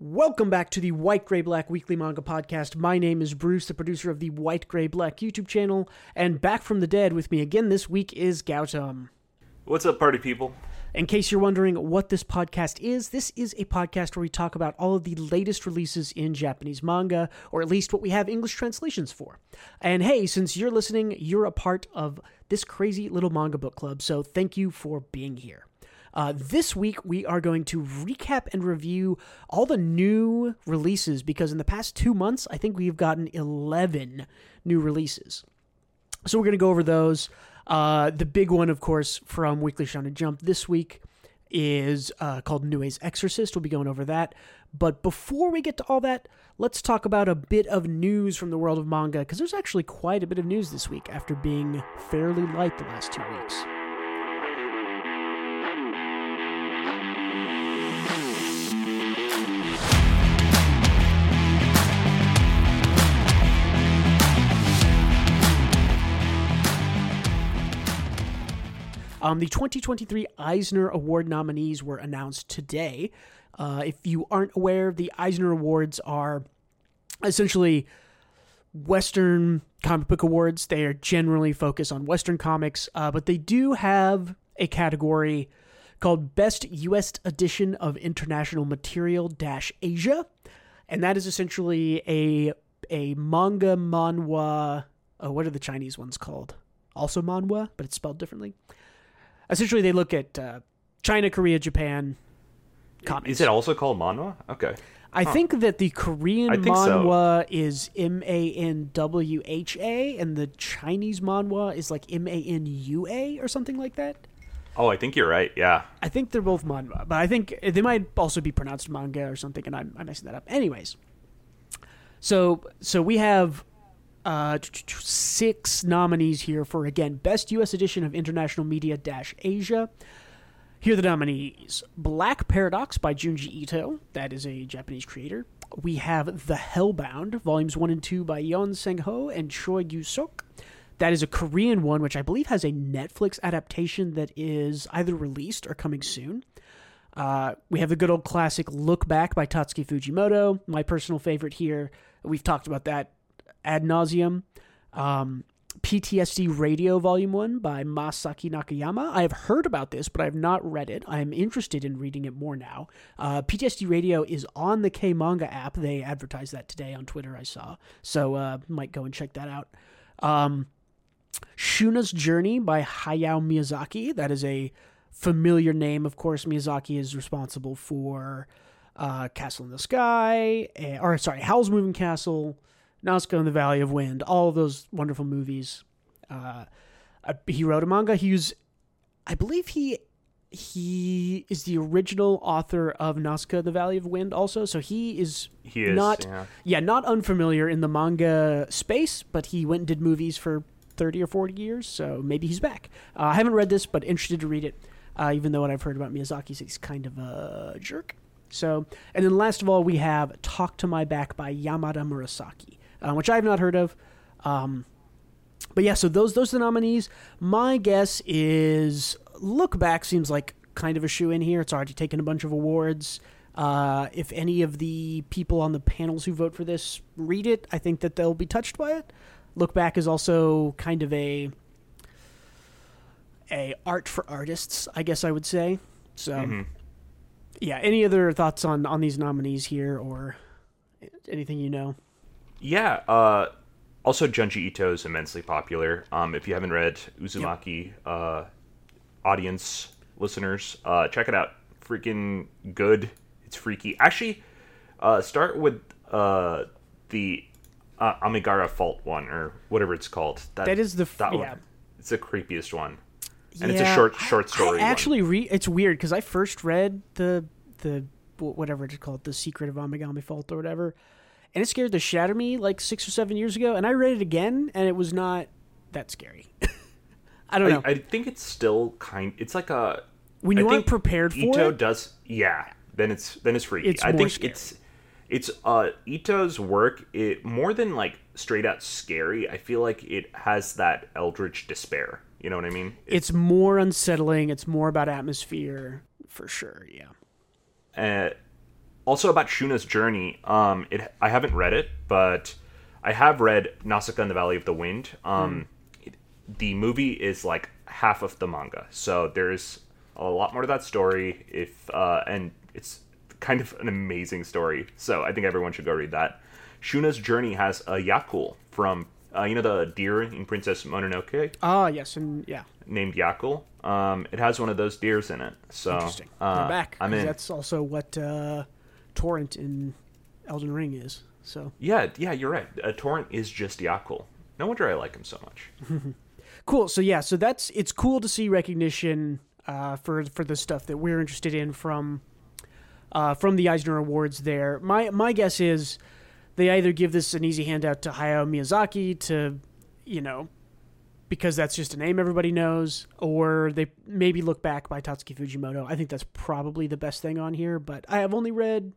Welcome back to the White Gray Black Weekly Manga Podcast. My name is Bruce, the producer of the White Gray Black YouTube channel, and back from the dead with me again this week is Gautam. What's up, party people? In case you're wondering what this podcast is, this is a podcast where we talk about all of the latest releases in Japanese manga, or at least what we have English translations for. And hey, since you're listening, you're a part of this crazy little manga book club, so thank you for being here. Uh, this week, we are going to recap and review all the new releases because in the past two months, I think we've gotten 11 new releases. So we're going to go over those. Uh, the big one, of course, from Weekly Shonen Jump this week is uh, called Nue's Exorcist. We'll be going over that. But before we get to all that, let's talk about a bit of news from the world of manga because there's actually quite a bit of news this week after being fairly light the last two weeks. Um, the 2023 Eisner Award nominees were announced today. Uh, if you aren't aware, the Eisner Awards are essentially Western comic book awards. They are generally focused on Western comics, uh, but they do have a category called Best U.S. Edition of International Material Dash Asia, and that is essentially a a manga manhwa. Oh, what are the Chinese ones called? Also manhwa, but it's spelled differently essentially they look at uh, China, Korea, Japan. Is it also called manhwa? Okay. I Huh. think that the Korean think so. manhwa is M A N W H A, and the Chinese manhwa is like M A N U A or something like that. Oh, I think you're right. Yeah. I think they're both manhwa, but I think they might also be pronounced manga or something, and I'm, I'm messing that up. Anyways, so so we have uh, six nominees here for again best U.S. edition of International Media Dash Asia. Here are the nominees: Black Paradox by Junji Ito, that is a Japanese creator. We have The Hellbound, volumes one and two by Yeon Sang Ho and Choi Yu Sok. That is a Korean one, which I believe has a Netflix adaptation that is either released or coming soon. Uh, we have the good old classic Look Back by Tatsuki Fujimoto, my personal favorite here. We've talked about that ad nauseum. Um, PTSD Radio Volume 1 by Masaki Nakayama. I have heard about this, but I have not read it. I am interested in reading it more now. Uh, PTSD Radio is on the K Manga app. They advertised that today on Twitter, I saw. So uh, might go and check that out. Um, Shuna's Journey by Hayao Miyazaki. That is a familiar name. Of course, Miyazaki is responsible for uh, Castle in the Sky, eh, or sorry, Howl's Moving Castle, Nausicaa in the Valley of Wind, all of those wonderful movies. Uh, uh, he wrote a manga. He was, I believe he he is the original author of Nausicaa the Valley of Wind also. So he is He is. not yeah. yeah, not unfamiliar in the manga space, but he went and did movies for 30 or 40 years, so maybe he's back. Uh, I haven't read this, but interested to read it, uh, even though what I've heard about Miyazaki is he's kind of a jerk. So, and then last of all, we have Talk to My Back by Yamada Murasaki, uh, which I have not heard of. Um, but yeah, so those those are the nominees. My guess is Look Back seems like kind of a shoe in here. It's already taken a bunch of awards. Uh, if any of the people on the panels who vote for this read it, I think that they'll be touched by it. Look Back is also kind of a a art for artists, I guess I would say. So, Mhm. yeah. Any other thoughts on on these nominees here, or anything you know? Yeah. Uh, also, Junji Ito is immensely popular. Um, if you haven't read Uzumaki, uh, audience listeners, uh, check it out. Freaking good. It's freaky. Actually, uh, start with uh, the uh, Amigara Fault one or whatever it's called. That is the f- that yeah. one. It's the creepiest one. And it's a short short story. I one. actually re- it's weird because I first read the the whatever it's called, the Secret of Amigami Fault or whatever, and it scared the shit out of me like six or seven years ago. And I read it again, and it was not that scary. I don't know. I, I think it's still kind. It's like a when you aren't prepared for Ito it, does. Yeah, then it's then it's freaky. It's I think scary. it's it's uh Ito's work. It more than like straight out scary. I feel like it has that eldritch despair. You know what I mean? it's more unsettling. It's more about atmosphere for sure. Yeah. Uh, also about Shuna's journey. Um, it I haven't read it, but I have read Nausicaa in the Valley of the Wind. Um, it, the movie is like half of the manga, so there's a lot more to that story. If uh, and it's kind of an amazing story, so I think everyone should go read that. Shuna's journey has a Yakul from uh, you know the deer in Princess Mononoke Ah, yes, and yeah, named Yakul. Um, it has one of those deers in it. So interesting. uh, back. I'm in. That's also what uh, Torrent in Elden Ring is. So Yeah, yeah, you're right. A torrent is just Yakul. No wonder I like him so much. cool. So yeah, so that's it's cool to see recognition uh, for for the stuff that we're interested in from uh, from the Eisner Awards. There, my my guess is they either give this an easy handout to Hayao Miyazaki to, you know, because that's just a name everybody knows, or they maybe look back by Tatsuki Fujimoto. I think that's probably the best thing on here, but I have only read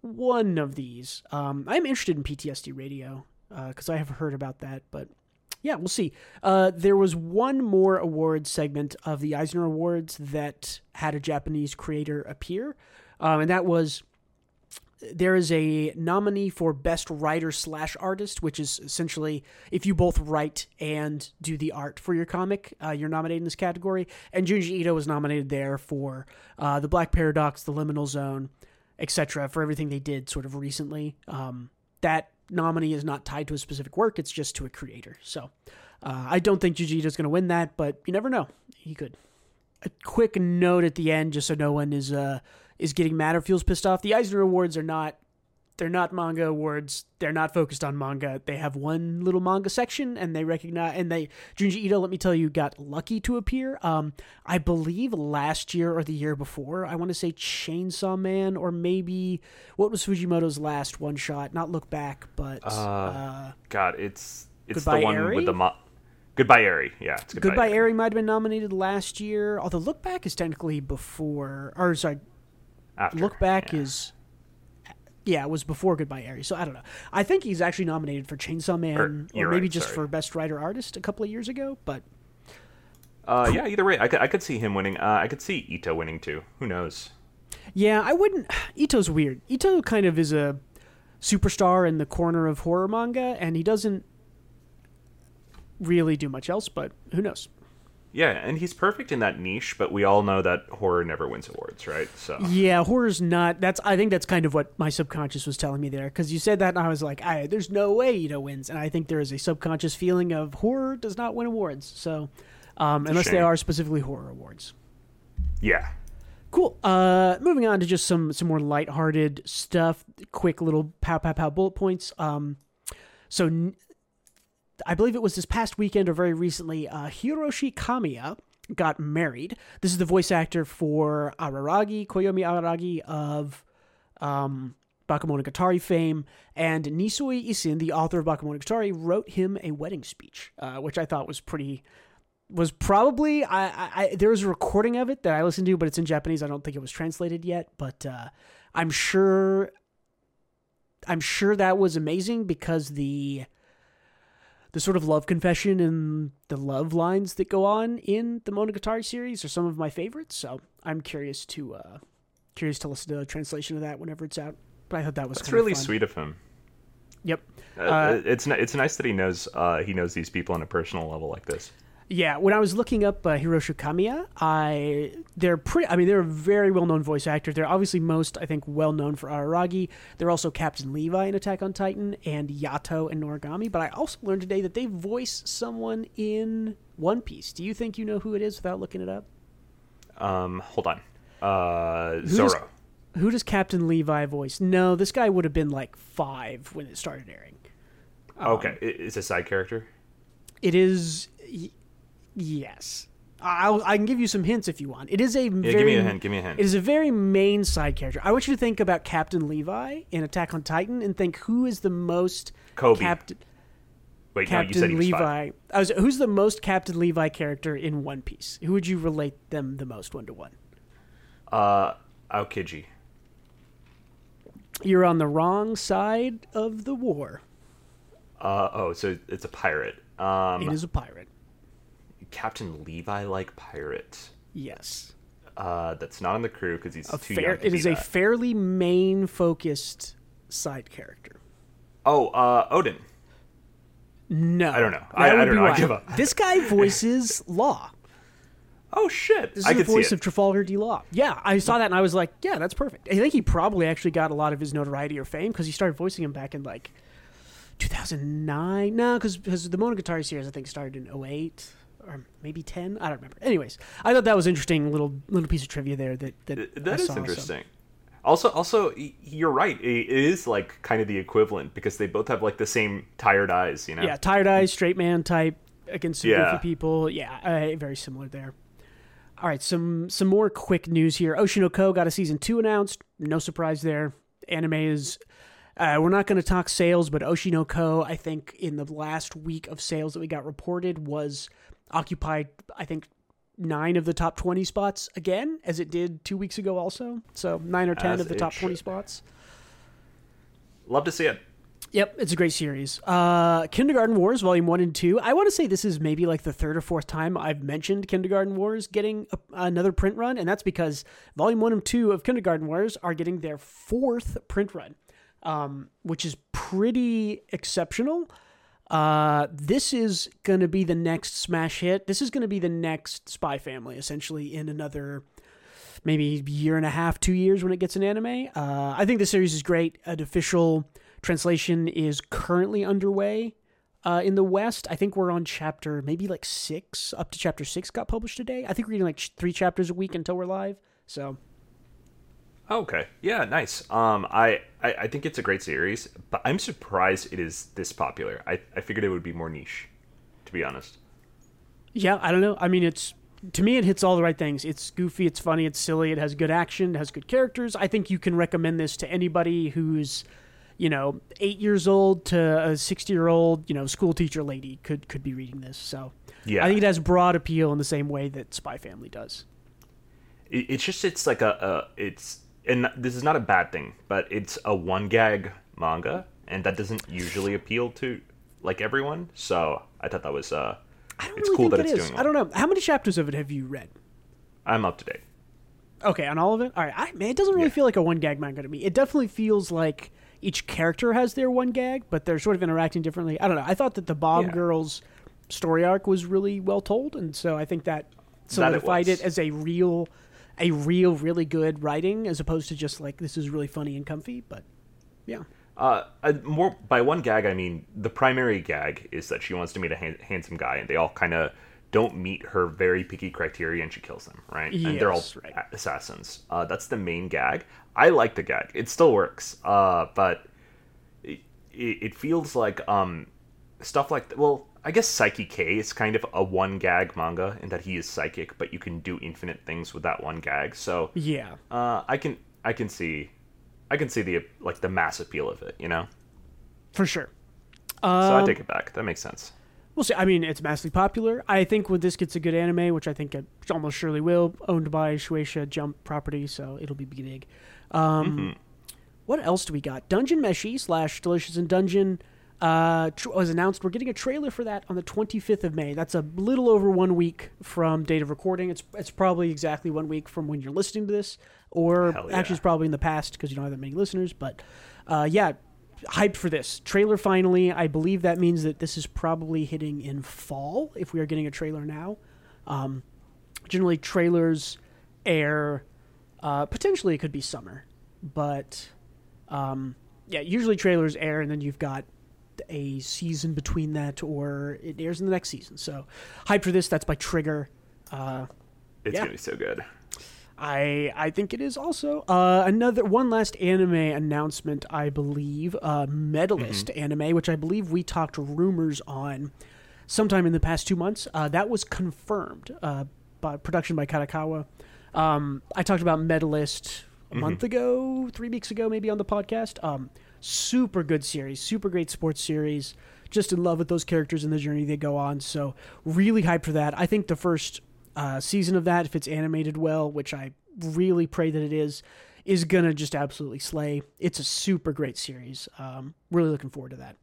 one of these. Um, I'm interested in PTSD Radio because I have heard about that, but yeah, we'll see. Uh, there was one more award segment of the Eisner Awards that had a Japanese creator appear, um, and that was there is a nominee for best writer slash artist, which is essentially if you both write and do the art for your comic, uh, you're nominated in this category. And Junji Ito was nominated there for uh, the Black Paradox, the Liminal Zone, etc. For everything they did sort of recently. Um, that nominee is not tied to a specific work; it's just to a creator. So uh, I don't think Junji Ito's going to win that, but you never know. He could a quick note at the end, just so no one is uh, is getting mad or feels pissed off. The Eisner Awards are not they're not manga awards. They're not focused on manga. They have one little manga section, and they recognize and they Junji Ito. Let me tell you, got lucky to appear. Um, I believe last year or the year before. I want to say Chainsaw Man, or maybe what was Fujimoto's last one shot? Not Look Back, but uh, God, it's it's the one with the mo- Goodbye Eri. Yeah, it's Goodbye, Goodbye. Eri might have been nominated last year. Although Look Back is technically before, or sorry, After. Look Back yeah. is, yeah, it was before Goodbye Eri. So I don't know. I think he's actually nominated for Chainsaw Man, Or- or, maybe right, just sorry. for Best Writer Artist a couple of years ago. But Uh, yeah, either way, I could, I could see him winning. Uh, I could see Ito winning too. Who knows? yeah, I wouldn't. Ito's weird. Ito kind of is a superstar in the corner of horror manga, and he doesn't really do much else. But who knows? Yeah, and he's perfect in that niche, but we all know that horror never wins awards, right? So Yeah, horror's not. That's. I think that's kind of what my subconscious was telling me there, because you said that, and I was like, I, "There's no way Ito wins," and I think there is a subconscious feeling of horror does not win awards. So, um, unless they are specifically horror awards. yeah, Cool. Uh, moving on to just some some more lighthearted stuff. Quick little pow pow pow bullet points. Um, so I believe it was this past weekend or very recently. Uh, Hiroshi Kamiya got married. This is the voice actor for Araragi, Koyomi Araragi of um, Bakemonogatari fame, and Nisio Isin, the author of Bakemonogatari, wrote him a wedding speech, uh, which I thought was pretty was probably I, I, I there was a recording of it that I listened to, but it's in Japanese. I don't think it was translated yet, but uh, I'm sure I'm sure that was amazing because the the sort of love confession and the love lines that go on in the Monogatari series are some of my favorites. So I'm curious to uh, curious to listen to a translation of that whenever it's out. But I thought that was that's kind of really fun. sweet of him. Yep. Uh, it's it's nice that he knows uh, he knows these people on a personal level like this. Yeah, when I was looking up uh, Hiroshi Kamiya, I they're pretty. I mean, they're a very well known voice actor. They're obviously most, I think, well known for Araragi. They're also Captain Levi in Attack on Titan and Yato in Noragami. But I also learned today that they voice someone in One Piece. Do you think you know who it is without looking it up? Um, hold on, uh, does- Zoro. Who does Captain Levi voice? No, this guy would have been like five when it started airing. okay, i- it's a side character. It is. Yes. I'll, I can give you some hints if you want. It is a Yeah, very give me a hint. Give me a hint. It is a very main side character. I want you to think about Captain Levi in Attack on Titan and think who is the most Kobe. Captain Wait, no, you said Captain he was five. Levi. I was, who's the most Captain Levi character in One Piece? Who would you relate them the most one to one? Uh, Aokiji. You're on the wrong side of the war. Uh, oh, so it's a pirate. Um, It is a pirate. Captain Levi like pirate. Yes. uh, that's not on the crew because he's A too fair, young. To it is a fairly main focused side character. oh, uh, Odin. No, I don't know. I- I don't know. I give up. This guy voices Law. Oh shit! This I is the voice of Trafalgar D. Law. Yeah, I saw that and I was like, yeah, that's perfect. I think he probably actually got a lot of his notoriety or fame because he started voicing him back in like 2009. No, because the Monogatari series I think started in 08 or maybe 10. I don't remember. Anyways, I thought that was interesting little little piece of trivia there that that, That is saw, so- interesting. Also, also, you're right. It is like kind of the equivalent because they both have like the same tired eyes. You know. Yeah, tired eyes, straight man type against Yeah. goofy people. Yeah, uh, very similar there. All right, some some more quick news here. Oshinoko got a season two announced. No surprise there. Anime is. Uh, we're not going to talk sales, but Oshinoko, I think, in the last week of sales that we got reported, was occupied. I think nine of the top twenty spots again, as it did two weeks ago. Also, so nine or ten As of the top twenty spots. Love to see it. Yep, it's a great series. Uh, Kindergarten Wars Volume One and Two. I want to say this is maybe like the third or fourth time I've mentioned Kindergarten Wars getting a, another print run, and that's because Volume One and Two of Kindergarten Wars are getting their fourth print run, um, which is pretty exceptional. Uh, this is going to be the next smash hit. This is going to be the next Spy Family, essentially, in another maybe year and a half, two years when it gets an anime. Uh, I think the series is great. An official translation is currently underway uh, in the West. I think we're on chapter maybe like six, up to chapter six got published today. I think we're getting like three chapters a week until we're live. So Okay. Yeah. Nice. Um, I, I I think it's a great series, but I'm surprised it is this popular. I I figured it would be more niche, to be honest. yeah, I don't know. I mean, it's to me it hits all the right things. It's goofy, it's funny, it's silly, it has good action, it has good characters. I think you can recommend this to anybody who's you know, eight years old to a sixty-year-old, you know, school teacher lady could could be reading this. So, Yeah. I think it has broad appeal in the same way that Spy Family does. It, it's just it's like a, a it's and this is not a bad thing, but it's a one gag manga, and that doesn't usually appeal to like everyone. So I thought that was uh, I don't it's really cool think that it it's is. doing. I don't know how many chapters of it have you read. I'm up to date. Okay, on all of it. All right, I, man, it doesn't really Yeah. feel like a one gag manga to me. It definitely feels like each character has their one gag, but they're sort of interacting differently. I don't know. I thought that the Bob Yeah. Girls story arc was really well told, and so I think that solidified was. it as a real, a real, really good writing, as opposed to just like this is really funny and comfy. But yeah, Uh, uh, more by one gag, I mean the primary gag is that she wants to meet a han- handsome guy, and they all kind of don't meet her very picky criteria, and she kills them, right? and they're all Yes, right. assassins. Uh, that's the main gag. I like the gag; it still works, uh, but it, it, it feels like um, stuff like th- well, I guess Saiki K is kind of a one gag manga in that he is psychic, but you can do infinite things with that one gag. So yeah, uh, I can I can see I can see the like the mass appeal of it, you know. for sure. So Um, I take it back. That makes sense. We'll see. I mean, it's massively popular. I think when this gets a good anime, which I think it almost surely will, owned by Shueisha Jump property, so it'll be big. Um, Mm-hmm. What else do we got? Dungeon Meshi slash Delicious in Dungeon uh, tr- was announced. We're getting a trailer for that on the 25th of May. That's a little over one week from date of recording. It's it's probably exactly one week from when you're listening to this, or yeah. actually, it's probably in the past because you don't have that many listeners. But uh, yeah, hyped for this trailer. Finally, I believe that means that this is probably hitting in fall if we are getting a trailer now. Um, generally, trailers air. Uh, potentially, it could be summer, but um, yeah, usually trailers air, and then you've got a season between that, or it airs in the next season. So, hype for this. That's by Trigger. Uh, It's yeah. gonna be so good. I I think it is also uh, another one last anime announcement. I believe uh, Medalist anime, which I believe we talked rumors on sometime in the past two months. Uh, that was confirmed uh, by production by Kadokawa. Um, I talked about Medalist a month ago, three weeks ago, maybe on the podcast. Um, super good series, super great sports series. Just in love with those characters and the journey they go on. So really hyped for that. I think the first uh, season of that, if it's animated well, which I really pray that it is, is gonna just absolutely slay. It's a super great series. Um, really looking forward to that.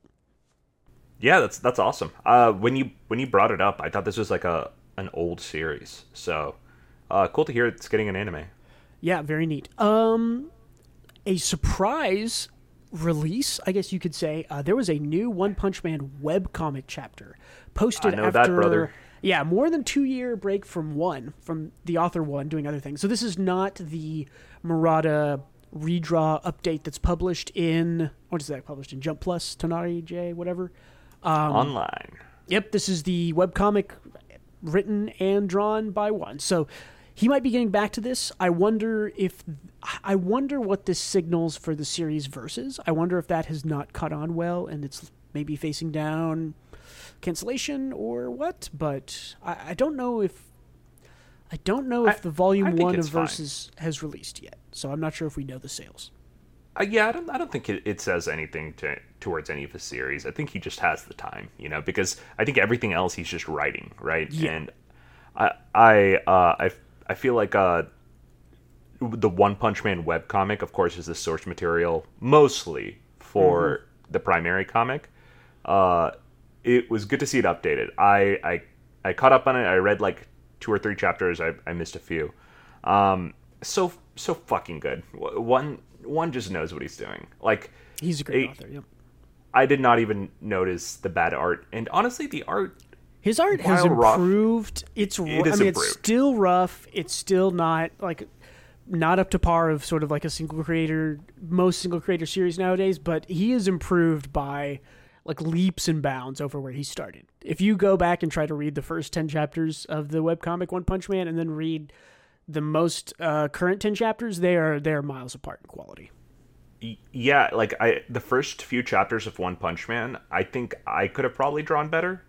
Yeah, that's that's awesome. Uh, when you when you brought it up, I thought this was like a an old series. So uh, cool to hear it's getting an anime. Yeah, very neat. Um, a surprise release, I guess you could say. Uh, there was a new One Punch Man webcomic chapter posted I know after that, brother. yeah, more than two year break from one, from the author one doing other things. So this is not the Murata redraw update that's published in what is that published in Jump Plus, Tonari J, whatever. Um, Online. Yep, this is the webcomic written and drawn by one. So he might be getting back to this. I wonder if I wonder what this signals for the series versus. I wonder if that has not caught on well and it's maybe facing down cancellation or what. But I, I don't know if I don't know if I- the volume one of versus has released yet. So I'm not sure if we know the sales. Uh, yeah, I don't. I don't think it, it says anything to, towards any of his series. I think he just has the time, you know, because I think everything else he's just writing, right? Yeah. And I, I, uh, I, I feel like uh, the One Punch Man webcomic, of course, is the source material mostly for the primary comic. Uh, it was good to see it updated. I, I, I caught up on it. I read like two or three chapters. I, I missed a few. Um, so so fucking good. One one just knows what he's doing. Like He's a great Hey, author. Yep. I did not even notice the bad art, and honestly, the art. His art has While rough, improved. it's it I mean it's still rough. It's still not like not up to par of sort of like a single creator most single creator series nowadays, but he is improved by like leaps and bounds over where he started. If you go back and try to read the first 10 chapters of the webcomic One Punch Man and then read the most uh, current 10 chapters, they are they're miles apart in quality. Yeah, like I the first few chapters of One Punch Man, I think I could have probably drawn better.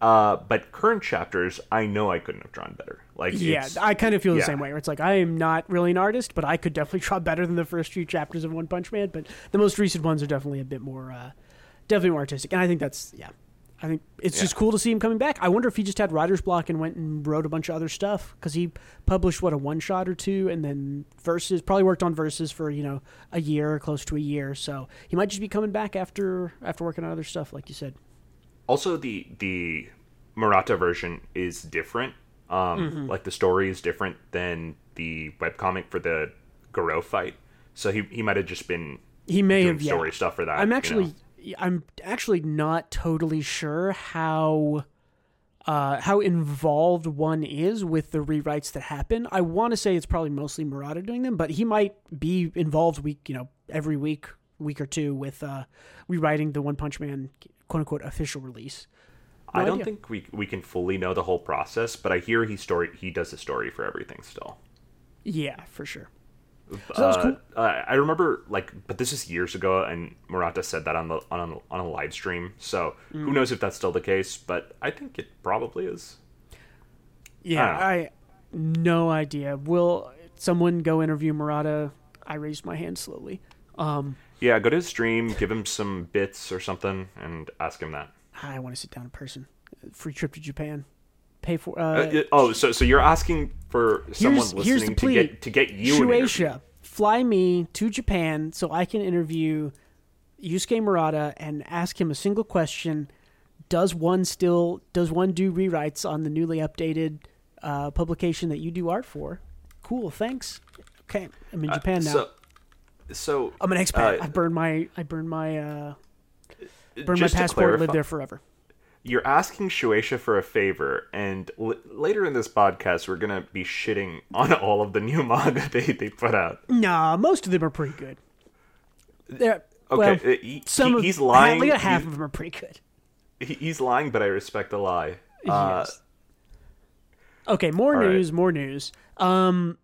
Uh, but current chapters, I know I couldn't have drawn better. Like, Yeah, I kind of feel the yeah. same way. Where it's like I am not really an artist, but I could definitely draw better than the first few chapters of One Punch Man. But the most recent ones are definitely a bit more, uh, definitely more artistic. And I think that's yeah, I think it's Yeah. just cool to see him coming back. I wonder if he just had writer's block and went and wrote a bunch of other stuff because he published what a one shot or two, and then versus probably worked on versus for you know a year, close to a year. So he might just be coming back after after working on other stuff, like you said. Also the the Murata version is different. Um, Mm-hmm. like the story is different than the webcomic for the Garo fight. So he he might have just been He may have yeah. story stuff for that. I'm you actually know? I'm actually not totally sure how uh, how involved one is with the rewrites that happen. I want to say it's probably mostly Murata doing them, but he might be involved week, you know, every week, week or two with uh, rewriting the One Punch Man quote unquote official release. No I don't idea. think we we can fully know the whole process, but I hear he story he does the story for everything still. Yeah, for sure. was uh, cool. uh, I remember like, but this is years ago, and Murata said that on the on a, on a live stream. So Mm. who knows if that's still the case? But I think it probably is. Yeah, I I, no idea. Will someone go interview Murata? I raised my hand slowly. Um, Yeah, go to his stream, give him some bits or something, and ask him that. I want to sit down in person. Free trip to Japan. Pay for. Uh, Uh, it- oh, so so you're asking for someone here's, here's the listening plea. to get to get you. Shueisha, fly me to Japan so I can interview Yusuke Murata and ask him a single question. Does one still does one do rewrites on the newly updated uh, publication that you do art for? Cool, thanks. Okay, I'm in Japan now. Uh, So, so I'm an expat. uh, I burned my I burned my uh, burned my passport. Lived there forever. you're asking Shueisha for a favor, and l- later in this podcast, we're gonna be shitting on all of the new manga they, they put out. Nah, most of them are pretty good. They're Okay, well, uh, he- some he- of he's lying. Half, half He's- of them are pretty good. He, he's lying, but I respect the lie. Uh, yes. Okay, more all right. news, more news. Um,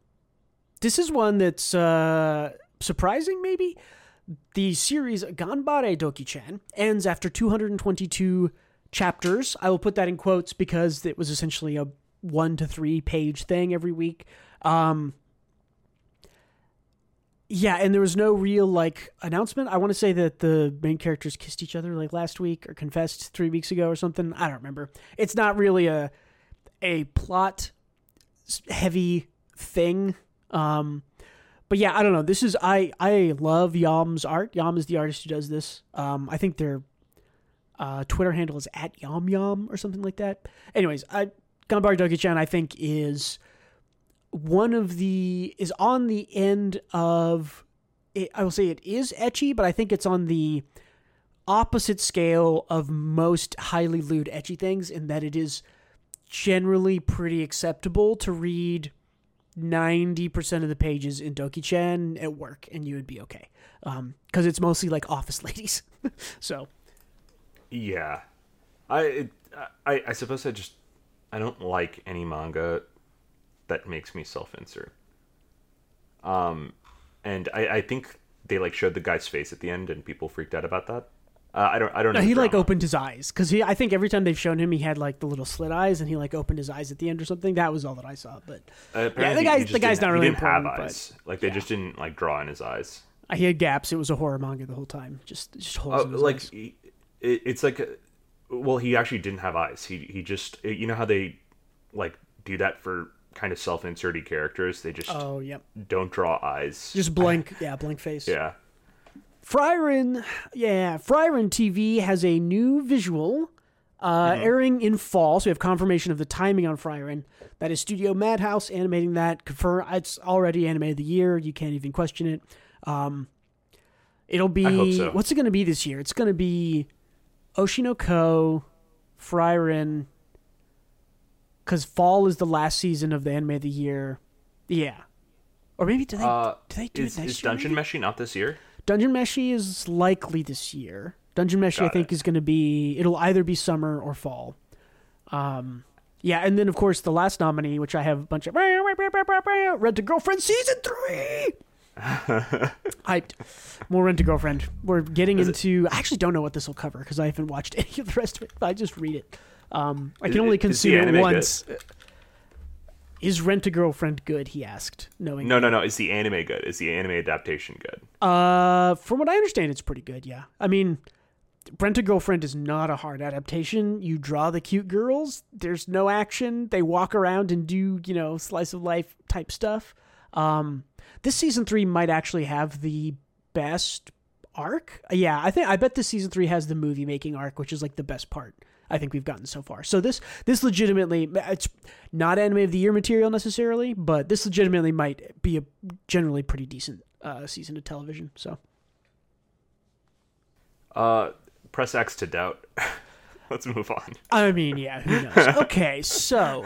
this is one that's uh, surprising, maybe. The series Ganbare Doki-chan ends after 222 chapters. I will put that in quotes because it was essentially a one to three page thing every week. Um, yeah, and there was no real like announcement. I want to say that the main characters kissed each other like last week or confessed three weeks ago or something. I don't remember. It's not really a a plot heavy thing. Um, but yeah, I don't know. This is I I love Yam's art. Yam is the artist who does this. Um, I think their uh, Twitter handle is at Yam Yam or something like that. Anyways, I Ganbare Doki-chan I think is one of the is on the end of it, I will say it is ecchi, but I think it's on the opposite scale of most highly lewd ecchi things in that it is generally pretty acceptable to read 90% of the pages in Doki-chan at work and you would be okay. Um, cuz it's mostly like office ladies. so, Yeah, I, I I suppose I just I don't like any manga that makes me self-insert. Um, and I I think they like showed the guy's face at the end and people freaked out about that. Uh, I don't I don't know. No, he the like opened his eyes because he. I think every time they've shown him, he had like the little slit eyes, and he like opened his eyes at the end or something. That was all that I saw. But Uh, apparently guy's- he just the guy's didn't- really He didn't have important, but- eyes. Like they just didn't like draw in his eyes. uh, he had gaps. It was a horror manga the whole time. Just just holes. Uh, his like he- it, it's like, a, well, he actually didn't have eyes. He he just you know how they like do that for kind of self-inserty characters. They just Oh yep. don't draw eyes. Just blank. yeah, blank face. yeah. Frieren, yeah, Frieren TV has a new visual uh, airing in fall. So we have confirmation of the timing on Frieren. That is Studio Madhouse animating that. Confirm it's already anime of the year. You can't even question it. Um, it'll be hope so. what's it going to be this year? It's going to be Oshinoko, Frieren, because fall is the last season of the anime of the year. Yeah, or maybe do they Uh, do they do is, it next is year? Dungeon? Meshi not this year? Dungeon Meshi is likely this year. Dungeon Meshi, I think, it. is going to be. It'll either be summer or fall. Um, yeah, and then of course the last nominee, which I have a bunch of Rent a Girlfriend season three. Hyped. More Rent a Girlfriend. We're getting Is it- into. I actually don't know what this will cover because I haven't watched any of the rest of it. I just read it. Um, I can only it- consume it once. good? Is Rent a Girlfriend good? He asked, knowing No, no, no. Is the anime good? Is the anime adaptation good? Uh, from what I understand, it's pretty good. Yeah, I mean, Rent a Girlfriend is not a hard adaptation. You draw the cute girls. There's no action. They walk around and do you know slice of life type stuff. Um, this season three might actually have the best arc. Yeah, I think I bet this season three has the movie making arc, which is like the best part. I think we've gotten so far. So this this legitimately it's not anime of the year material necessarily, but this legitimately might be a generally pretty decent uh, season of television. So Uh, press X to doubt. Let's move on. I mean, yeah, who knows? Okay, so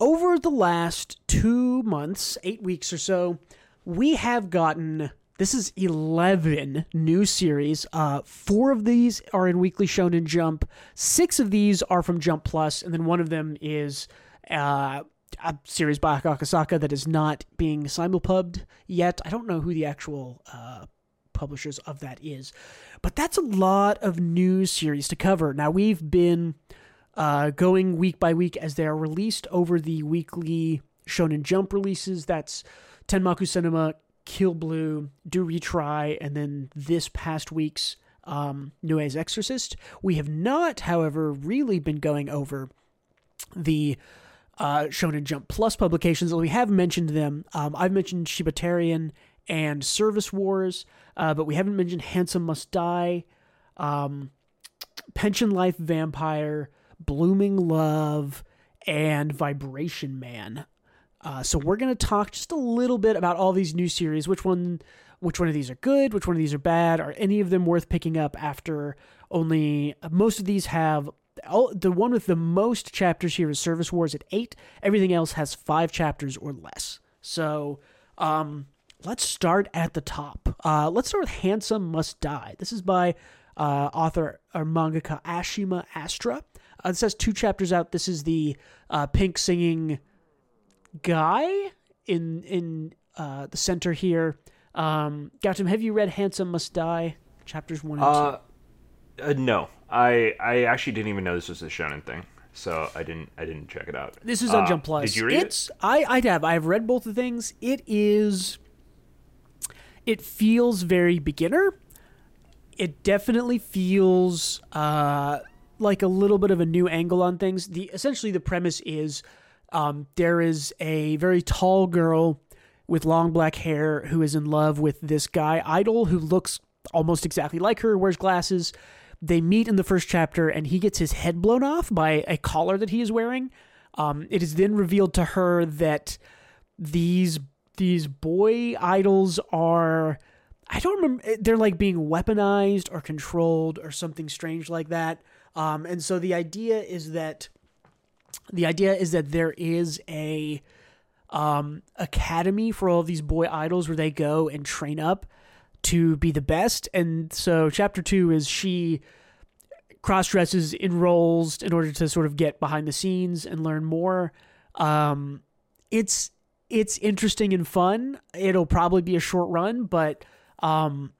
over the last two months, eight weeks or so, we have gotten this is 11 new series. Uh, four of these are in Weekly Shonen Jump, six of these are from Jump Plus, and then one of them is uh, a series by Akasaka that is not being simulpubbed yet. I don't know who the actual uh, publishers of that is. But that's a lot of new series to cover. Now, we've been uh, going week by week as they are released over the weekly Shonen Jump releases. That's Tenmaku Cinema, Kill Blue, Do Retry, and then this past week's um, Nue's Exorcist. We have not, however, really been going over the uh, Shonen Jump Plus publications. We have mentioned them. Um, I've mentioned Shibatarian and Service Wars, uh, but we haven't mentioned Handsome Must Die, um, Pension Life Vampire, Blooming Love, and Vibration Man. Uh, so we're going to talk just a little bit about all these new series. Which one? Which one of these are good? Which one of these are bad? Are any of them worth picking up after only most of these have all, the one with the most chapters here is Service Wars at eight. Everything else has five chapters or less. So, um, let's start at the top. Uh, let's start with Handsome Must Die. This is by uh, author or mangaka Ashima Astra. Uh, this has two chapters out. This is the uh, pink singing guy in in uh, the center here. Um, Gautam, have you read Handsome Must Die? Chapters one and two. Uh, uh, no, I I actually didn't even know this was a shonen thing, so I didn't I didn't check it out. This is on Uh, Jump Plus. Did you read it's I I have I've read both the things. It is it feels very beginner. It definitely feels uh like a little bit of a new angle on things. The essentially the premise is um there is a very tall girl with long black hair who is in love with this guy idol who looks almost exactly like her, wears glasses. They meet in the first chapter and he gets his head blown off by a collar that he is wearing. Um, it is then revealed to her that these these boy idols are I don't remember they're like being weaponized or controlled or something strange like that. Um, and so the idea is that the idea is that there is a um, academy for all these boy idols where they go and train up to be the best. And so chapter two is she cross dresses, enrolls in order to sort of get behind the scenes and learn more. Um, it's it's interesting and fun. It'll probably be a short run, but um,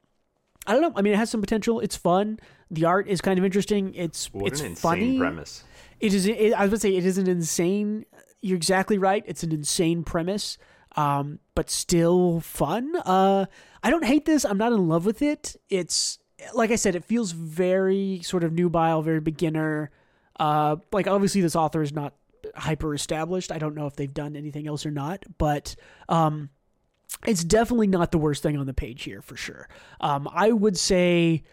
I don't know. I mean, it has some potential. It's fun. The art is kind of interesting. It's What it's an insane funny. premise. It is. It, I gonna say it is an insane. You're exactly right. It's an insane premise, um, but still fun. Uh, I don't hate this. I'm not in love with it. It's like I said. It feels very sort of nubile, very beginner. Uh, like obviously this author is not hyper established. I don't know if they've done anything else or not, but um, it's definitely not the worst thing on the page here for sure. Um, I would say.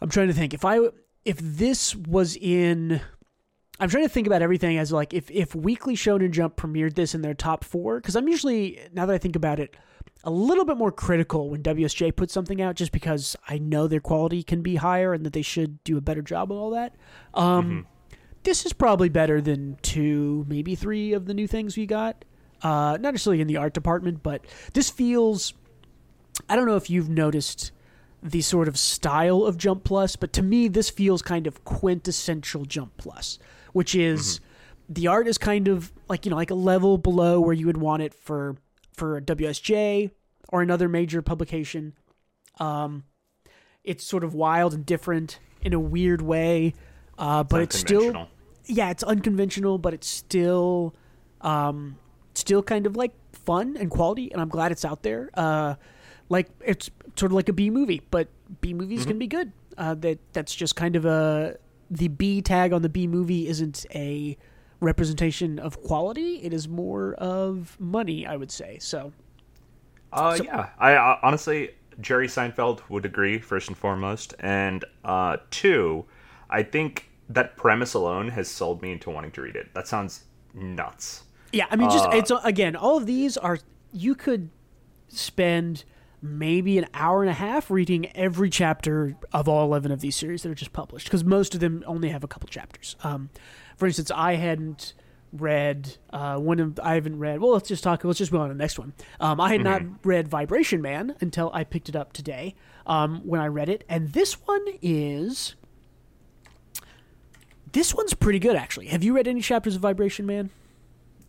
I'm trying to think if I if this was in I'm trying to think about everything as like if if Weekly Shonen Jump premiered this in their top four because I'm usually now that I think about it a little bit more critical when WSJ puts something out just because I know their quality can be higher and that they should do a better job with all that. Um, This is probably better than two, maybe three of the new things we got. Uh, not necessarily in the art department, but this feels. I don't know if you've noticed the sort of style of Jump Plus, but to me, this feels kind of quintessential Jump Plus, which is the art is kind of like you know like a level below where you would want it for for WSJ or another major publication. Um, it's sort of wild and different in a weird way, uh, but it's still yeah, it's unconventional, but it's still um, still kind of like fun and quality, and I'm glad it's out there. Uh, like it's sort of like a B movie, but B movies can be good. Uh, that that's just kind of a the B tag on the B movie isn't a representation of quality; it is more of money, I would say. So Uh, So- yeah, I uh, honestly, Jerry Seinfeld would agree first and foremost, and uh, two, I think that premise alone has sold me into wanting to read it. That sounds nuts. Yeah, I mean, just Uh, it's again, all of these are you could spend maybe an hour and a half reading every chapter of all eleven of these series that are just published because most of them only have a couple chapters. Um, for instance, I hadn't read uh, one of I haven't read. Well, let's just talk. Let's just move on to the next one. Um, I had not read Vibration Man until I picked it up today. Um, when I read it, and this one is. This one's pretty good, actually. Have you read any chapters of Vibration Man?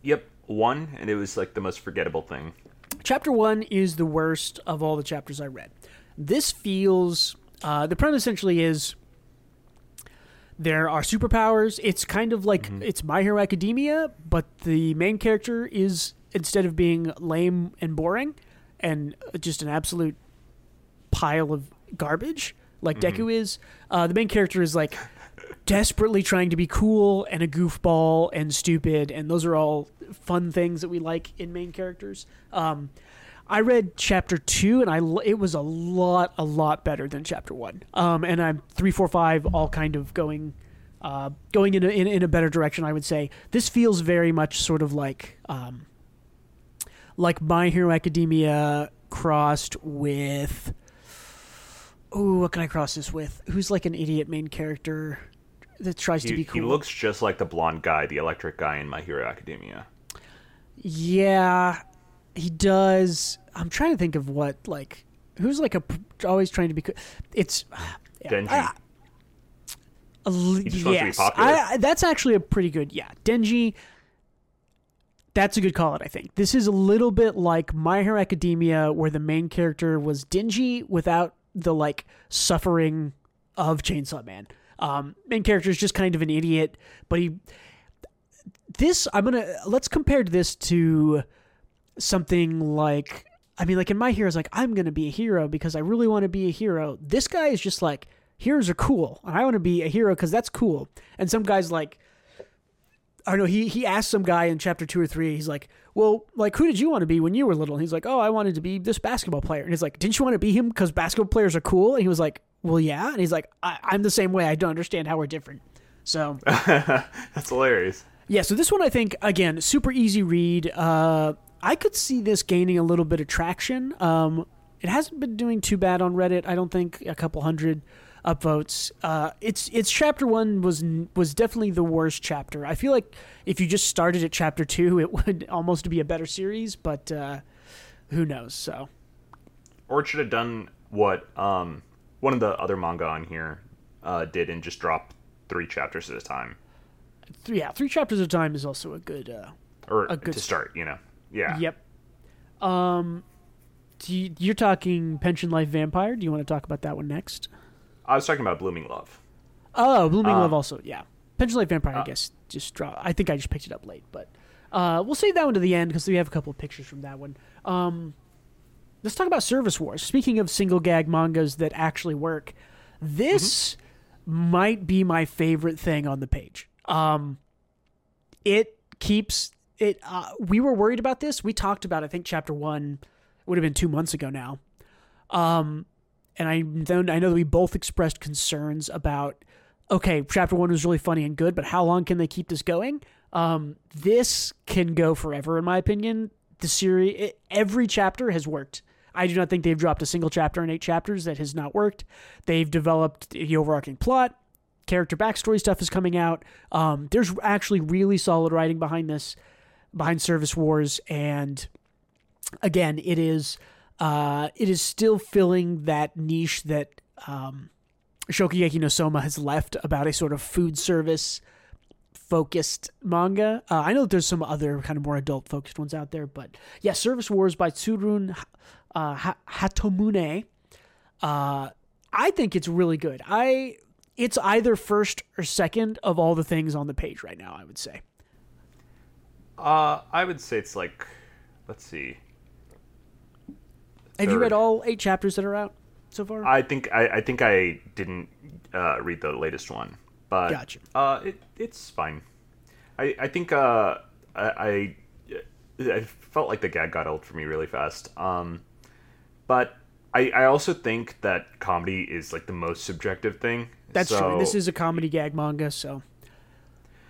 Yep, one, and it was like the most forgettable thing. Chapter one is the worst of all the chapters I read. This feels. Uh, the premise essentially is there are superpowers. It's kind of like it's My Hero Academia, but the main character is instead of being lame and boring and just an absolute pile of garbage like Deku is, uh, the main character is like desperately trying to be cool and a goofball and stupid, and those are all fun things that we like in main characters. Um, I read chapter two, and I it was a lot, a lot better than chapter one. Um, and I'm three, four, five, all kind of going, uh, going in a, in, in a better direction. I would say this feels very much sort of like, um, like My Hero Academia crossed with. Ooh, what can I cross this with? Who's like an idiot main character that tries to be cool? he looks just like the blonde guy, the electric guy in My Hero Academia. Yeah, he does. I'm trying to think of what like who's like a always trying to be. It's Denji. I- a l- He's supposed to be yes. I, that's actually a pretty good. Yeah, Denji. That's a good call. It I think this is a little bit like My Hero Academia, where the main character was Denji without the like suffering of Chainsaw Man. Um, main character is just kind of an idiot, but he this I'm gonna let's compare this to something like I mean like in my heroes like I'm gonna be a hero because I really want to be a hero. This guy is just like heroes are cool and I want to be a hero because that's cool. And some guys like I don't know. He he asked some guy in chapter two or three. He's like, "Well, like, who did you want to be when you were little?" And he's like, "Oh, I wanted to be this basketball player." And he's like, "Didn't you want to be him because basketball players are cool?" And he was like, "Well, yeah." And he's like, I, "I'm the same way. I don't understand how we're different." So That's hilarious. Yeah, so this one I think again super easy read. Uh, I could see this gaining a little bit of traction. Um, it hasn't been doing too bad on Reddit. I don't think a couple hundred upvotes. Uh, it's it's chapter one was was definitely the worst chapter. I feel like if you just started at chapter two, it would almost be a better series, but uh, who knows? So, or it should have done what um, one of the other manga on here uh, did and just drop three chapters at a time. Three, yeah, three chapters at a time is also a good uh, or a good to start. You know, yeah. Yep. Um, you, you're talking Pension Life Vampire. Do you want to talk about that one next? I was talking about Blooming Love. Oh, Blooming Love also, yeah. Life Vampire, I guess, just draw. I think I just picked it up late, but uh, we'll save that one to the end because we have a couple of pictures from that one. Um, let's talk about Service Wars. Speaking of single gag mangas that actually work, this mm-hmm. might be my favorite thing on the page. Um, it keeps it. Uh, we were worried about this. We talked about, I think, chapter one would have been two months ago now. Um, and I I know that we both expressed concerns about okay, chapter one was really funny and good, but how long can they keep this going? Um, this can go forever, in my opinion. The series, it, every chapter has worked. I do not think they've dropped a single chapter in eight chapters that has not worked. They've developed the overarching plot, character backstory stuff is coming out. Um, there's actually really solid writing behind this, behind Service Wars, and again, it is uh, it is still filling that niche that um, Shokugeki no Soma has left about a sort of food service focused manga. Uh, I know that there's some other kind of more adult focused ones out there, but yeah, Service Wars by Tsurun uh, Hatomune. Uh, I think it's really good. I it's either first or second of all the things on the page right now. I would say. Uh, I would say it's like, let's see, have you read all eight chapters that are out so far? I think I, I think I didn't uh, read the latest one, but gotcha. uh, it, it's fine. I I think uh, I, I, I felt like the gag got old for me really fast. Um, but I I also think that comedy is like the most subjective thing. That's so, true. This is a comedy gag manga, so.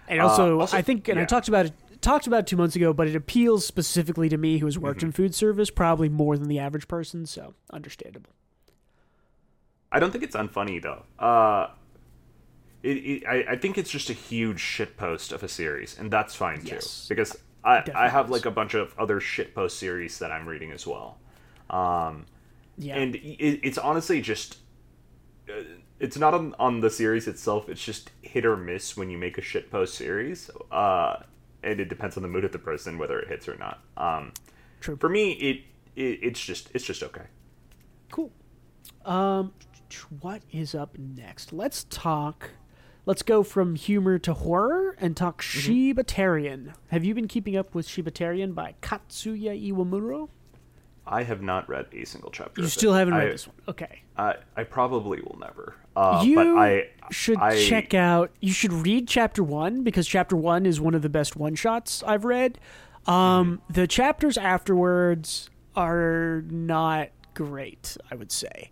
And also, uh, also I think, and yeah. I talked about it talked about two months ago, but it appeals specifically to me who has worked mm-hmm. in food service probably more than the average person, so understandable. I don't think it's unfunny though. Uh, it, it, I, I think it's just a huge shitpost of a series, and that's fine yes. too because I I have is. like a bunch of other shitpost series that I'm reading as well. Um, yeah, and it, it's honestly just. Uh, it's not on, on the series itself. It's just hit or miss when you make a shitpost series. Uh, and it depends on the mood of the person whether it hits or not. Um, True. For me, it, it it's just it's just okay. Cool. Um, what is up next? Let's talk. Let's go from humor to horror and talk mm-hmm. Shibatarian. Have you been keeping up with Shibatarian by Katsuya Iwamuro? I have not read a single chapter. You still haven't read I, this one. Okay. I I probably will never. Uh, you but I should I, check out. You should read chapter one because chapter one is one of the best one shots I've read. Um, mm-hmm. The chapters afterwards are not great. I would say.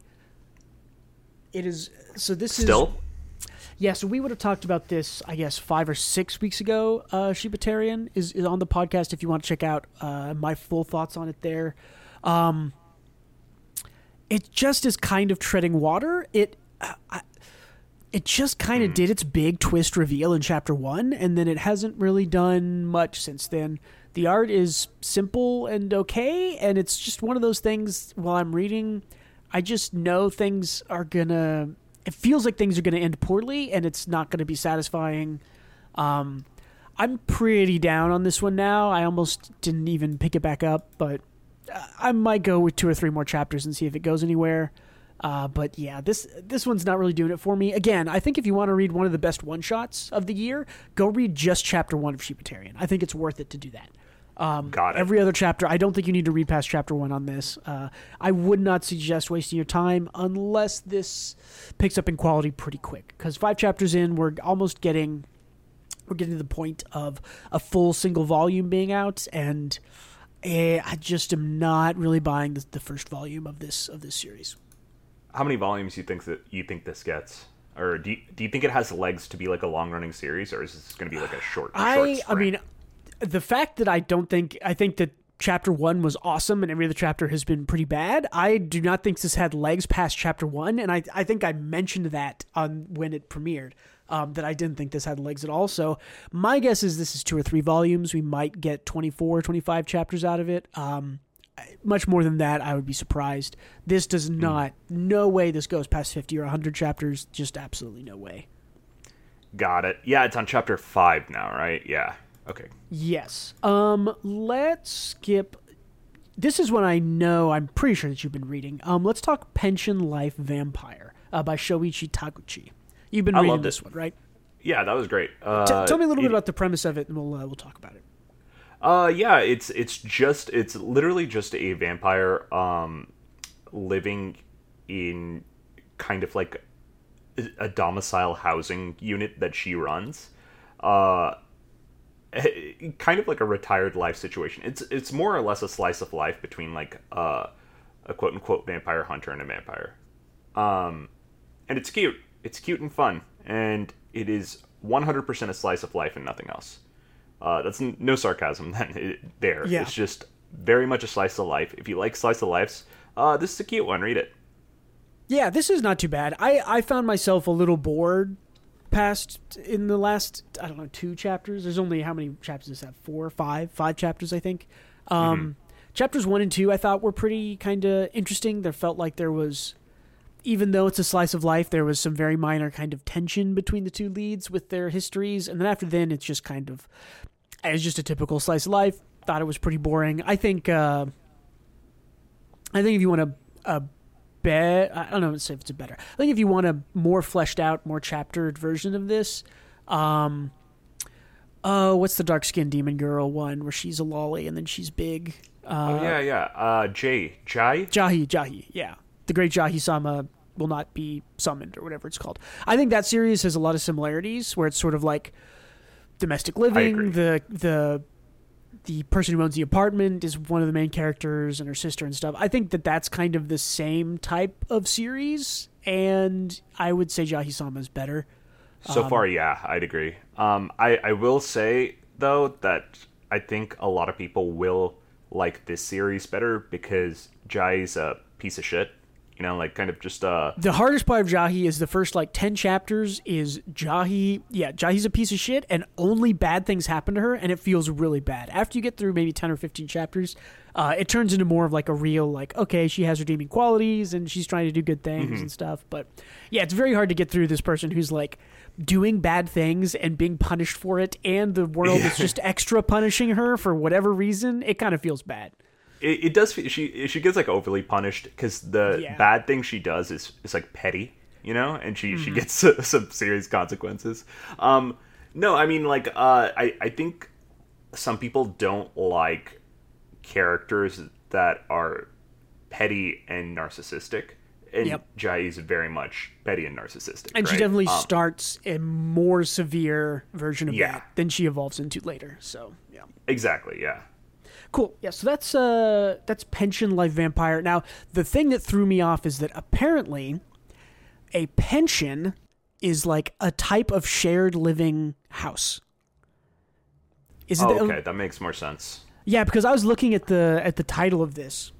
It is so. This is. still. is yeah, so we would have talked about this, I guess, five or six weeks ago. Uh, is, is on the podcast if you want to check out uh, my full thoughts on it there. Um, it just is kind of treading water. It uh, it just kind of mm. did its big twist reveal in chapter one, and then it hasn't really done much since then. The art is simple and okay, and it's just one of those things. While I'm reading, I just know things are gonna. It feels like things are gonna end poorly, and it's not gonna be satisfying. Um, I'm pretty down on this one now. I almost didn't even pick it back up, but I might go with two or three more chapters and see if it goes anywhere. Uh, but yeah, this this one's not really doing it for me. Again, I think if you want to read one of the best one shots of the year, go read just chapter one of Shibatarian. I think it's worth it to do that. Um, Got it. Every other chapter, I don't think you need to read past chapter one on this. Uh, I would not suggest wasting your time unless this picks up in quality pretty quick. Because five chapters in, we're almost getting we're getting to the point of a full single volume being out, and Eh, I just am not really buying the, the, first volume of this of this series. How many volumes do you think that you think this gets? or do you, do you think it has legs to be like a long running series, or is this going to be like a short? I short I mean, the fact that I don't think I think that chapter one was awesome and every other chapter has been pretty bad. I do not think this had legs past chapter one, and I I think I mentioned that on when it premiered. Um, that I didn't think this had legs at all. So my guess is this is two or three volumes. We might get 24, 25 chapters out of it. Um, much more than that, I would be surprised. This does not, no way this goes past 50 or 100 chapters. Just absolutely no way. got it. Yeah, it's on chapter five now, right? Yeah. Okay. Yes. Um, let's skip. This is one I know. I'm pretty sure that you've been reading. Um, let's talk Pension Life Vampire uh, by Shoichi Taguchi. You've been I reading love this one, right? Yeah, that was great. Uh, T- tell me a little bit about the premise of it, and we'll uh, we'll talk about it. Uh, yeah, it's it's just it's literally just a vampire um living in kind of like a domicile housing unit that she runs. Uh kind of like a retired life situation. It's it's more or less a slice of life between like uh, a quote unquote vampire hunter and a vampire. Um and it's cute. It's cute and fun and it is 100% a slice of life and nothing else. Uh, that's n- no sarcasm then it, there. Yeah. It's just very much a slice of life. If you like slice of lives, uh, this is a cute one. Read it. Yeah, this is not too bad. I I found myself a little bored past in the last I don't know two chapters. There's only how many chapters does that? Four, five, five chapters I think. Um, Chapters one and two I thought were pretty kind of interesting. There felt like there was, even though it's a slice of life, there was some very minor kind of tension between the two leads with their histories, and then after then it's just kind of, it's just a typical slice of life. Thought it was pretty boring. I think. Uh, I think if you want a, a bet, I don't know if it's a better. I think if you want a more fleshed out, more chaptered version of this, um, oh, what's the dark skinned demon girl one where she's a lolly and then she's big? Uh, oh yeah, yeah. Uh, Jay, Jai. Jahi, Jahi, yeah. The great Jahi Sama will not be summoned or whatever it's called. I think that series has a lot of similarities where it's sort of like domestic living. The the the person who owns the apartment is one of the main characters and her sister and stuff. I think that that's kind of the same type of series, and I would say Jahi Sama is better. So Um, far, yeah, I'd agree. Um, I I will say though that I think a lot of people will like this series better because Jai's a piece of shit. You know, like kind of just uh The hardest part of Jahi is the first like ten chapters is Jahi. Yeah, Jahi's a piece of shit, and only bad things happen to her, and it feels really bad. After you get through maybe ten or fifteen chapters, uh, it turns into more of like a real like okay, she has redeeming qualities and she's trying to do good things and stuff. But yeah, it's very hard to get through this person who's like doing bad things and being punished for it, and the world is just extra punishing her for whatever reason. It kind of feels bad. It, it does she she gets like overly punished because the Yeah. bad thing she does is is like petty you know and she Mm-hmm. she gets some serious consequences um no i mean like uh i i think some people don't like characters that are petty and narcissistic and Yep. Jai is very much petty and narcissistic And she definitely Um, starts a more severe version of Yeah. that than she evolves into later. So yeah. exactly yeah Cool. Yeah, so that's uh that's pension life vampire. Now, the thing that threw me off is that apparently a pension is like a type of shared living house. Is oh, it okay that makes more sense Yeah, because I was looking at the at the title of this.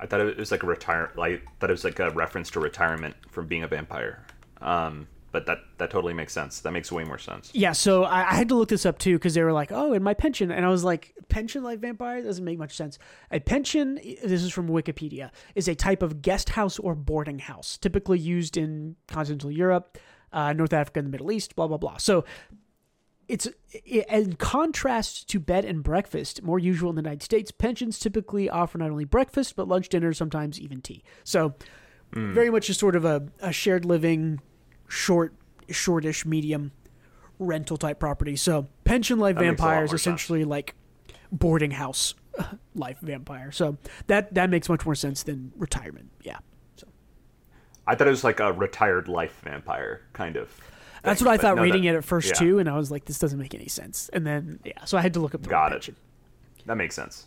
I thought it was like a retire, like that it was like a reference to retirement from being a vampire. Um, but that that totally makes sense. That makes way more sense. Yeah, so I, I had to look this up too because they were like, "Oh, in my pension," and I was like, "Pension like vampire doesn't make much sense." A pension, this is from Wikipedia, is a type of guest house or boarding house, typically used in continental Europe, uh, North Africa, and the Middle East. Blah blah blah. So it's in contrast to bed and breakfast, more usual in the United States. Pensions typically offer not only breakfast but lunch, dinner, sometimes even tea. So very much just sort of a, a shared living, short, shortish, medium rental type property. So pension life That vampire is more sense. essentially like boarding house life vampire. So that that makes much more sense than retirement. Yeah. So I thought it was like a retired life vampire kind of. that's what I thought no, reading that- it at first yeah, too, and I was like, this doesn't make any sense. And then yeah, so I had to look up the Got it. pension. That makes sense.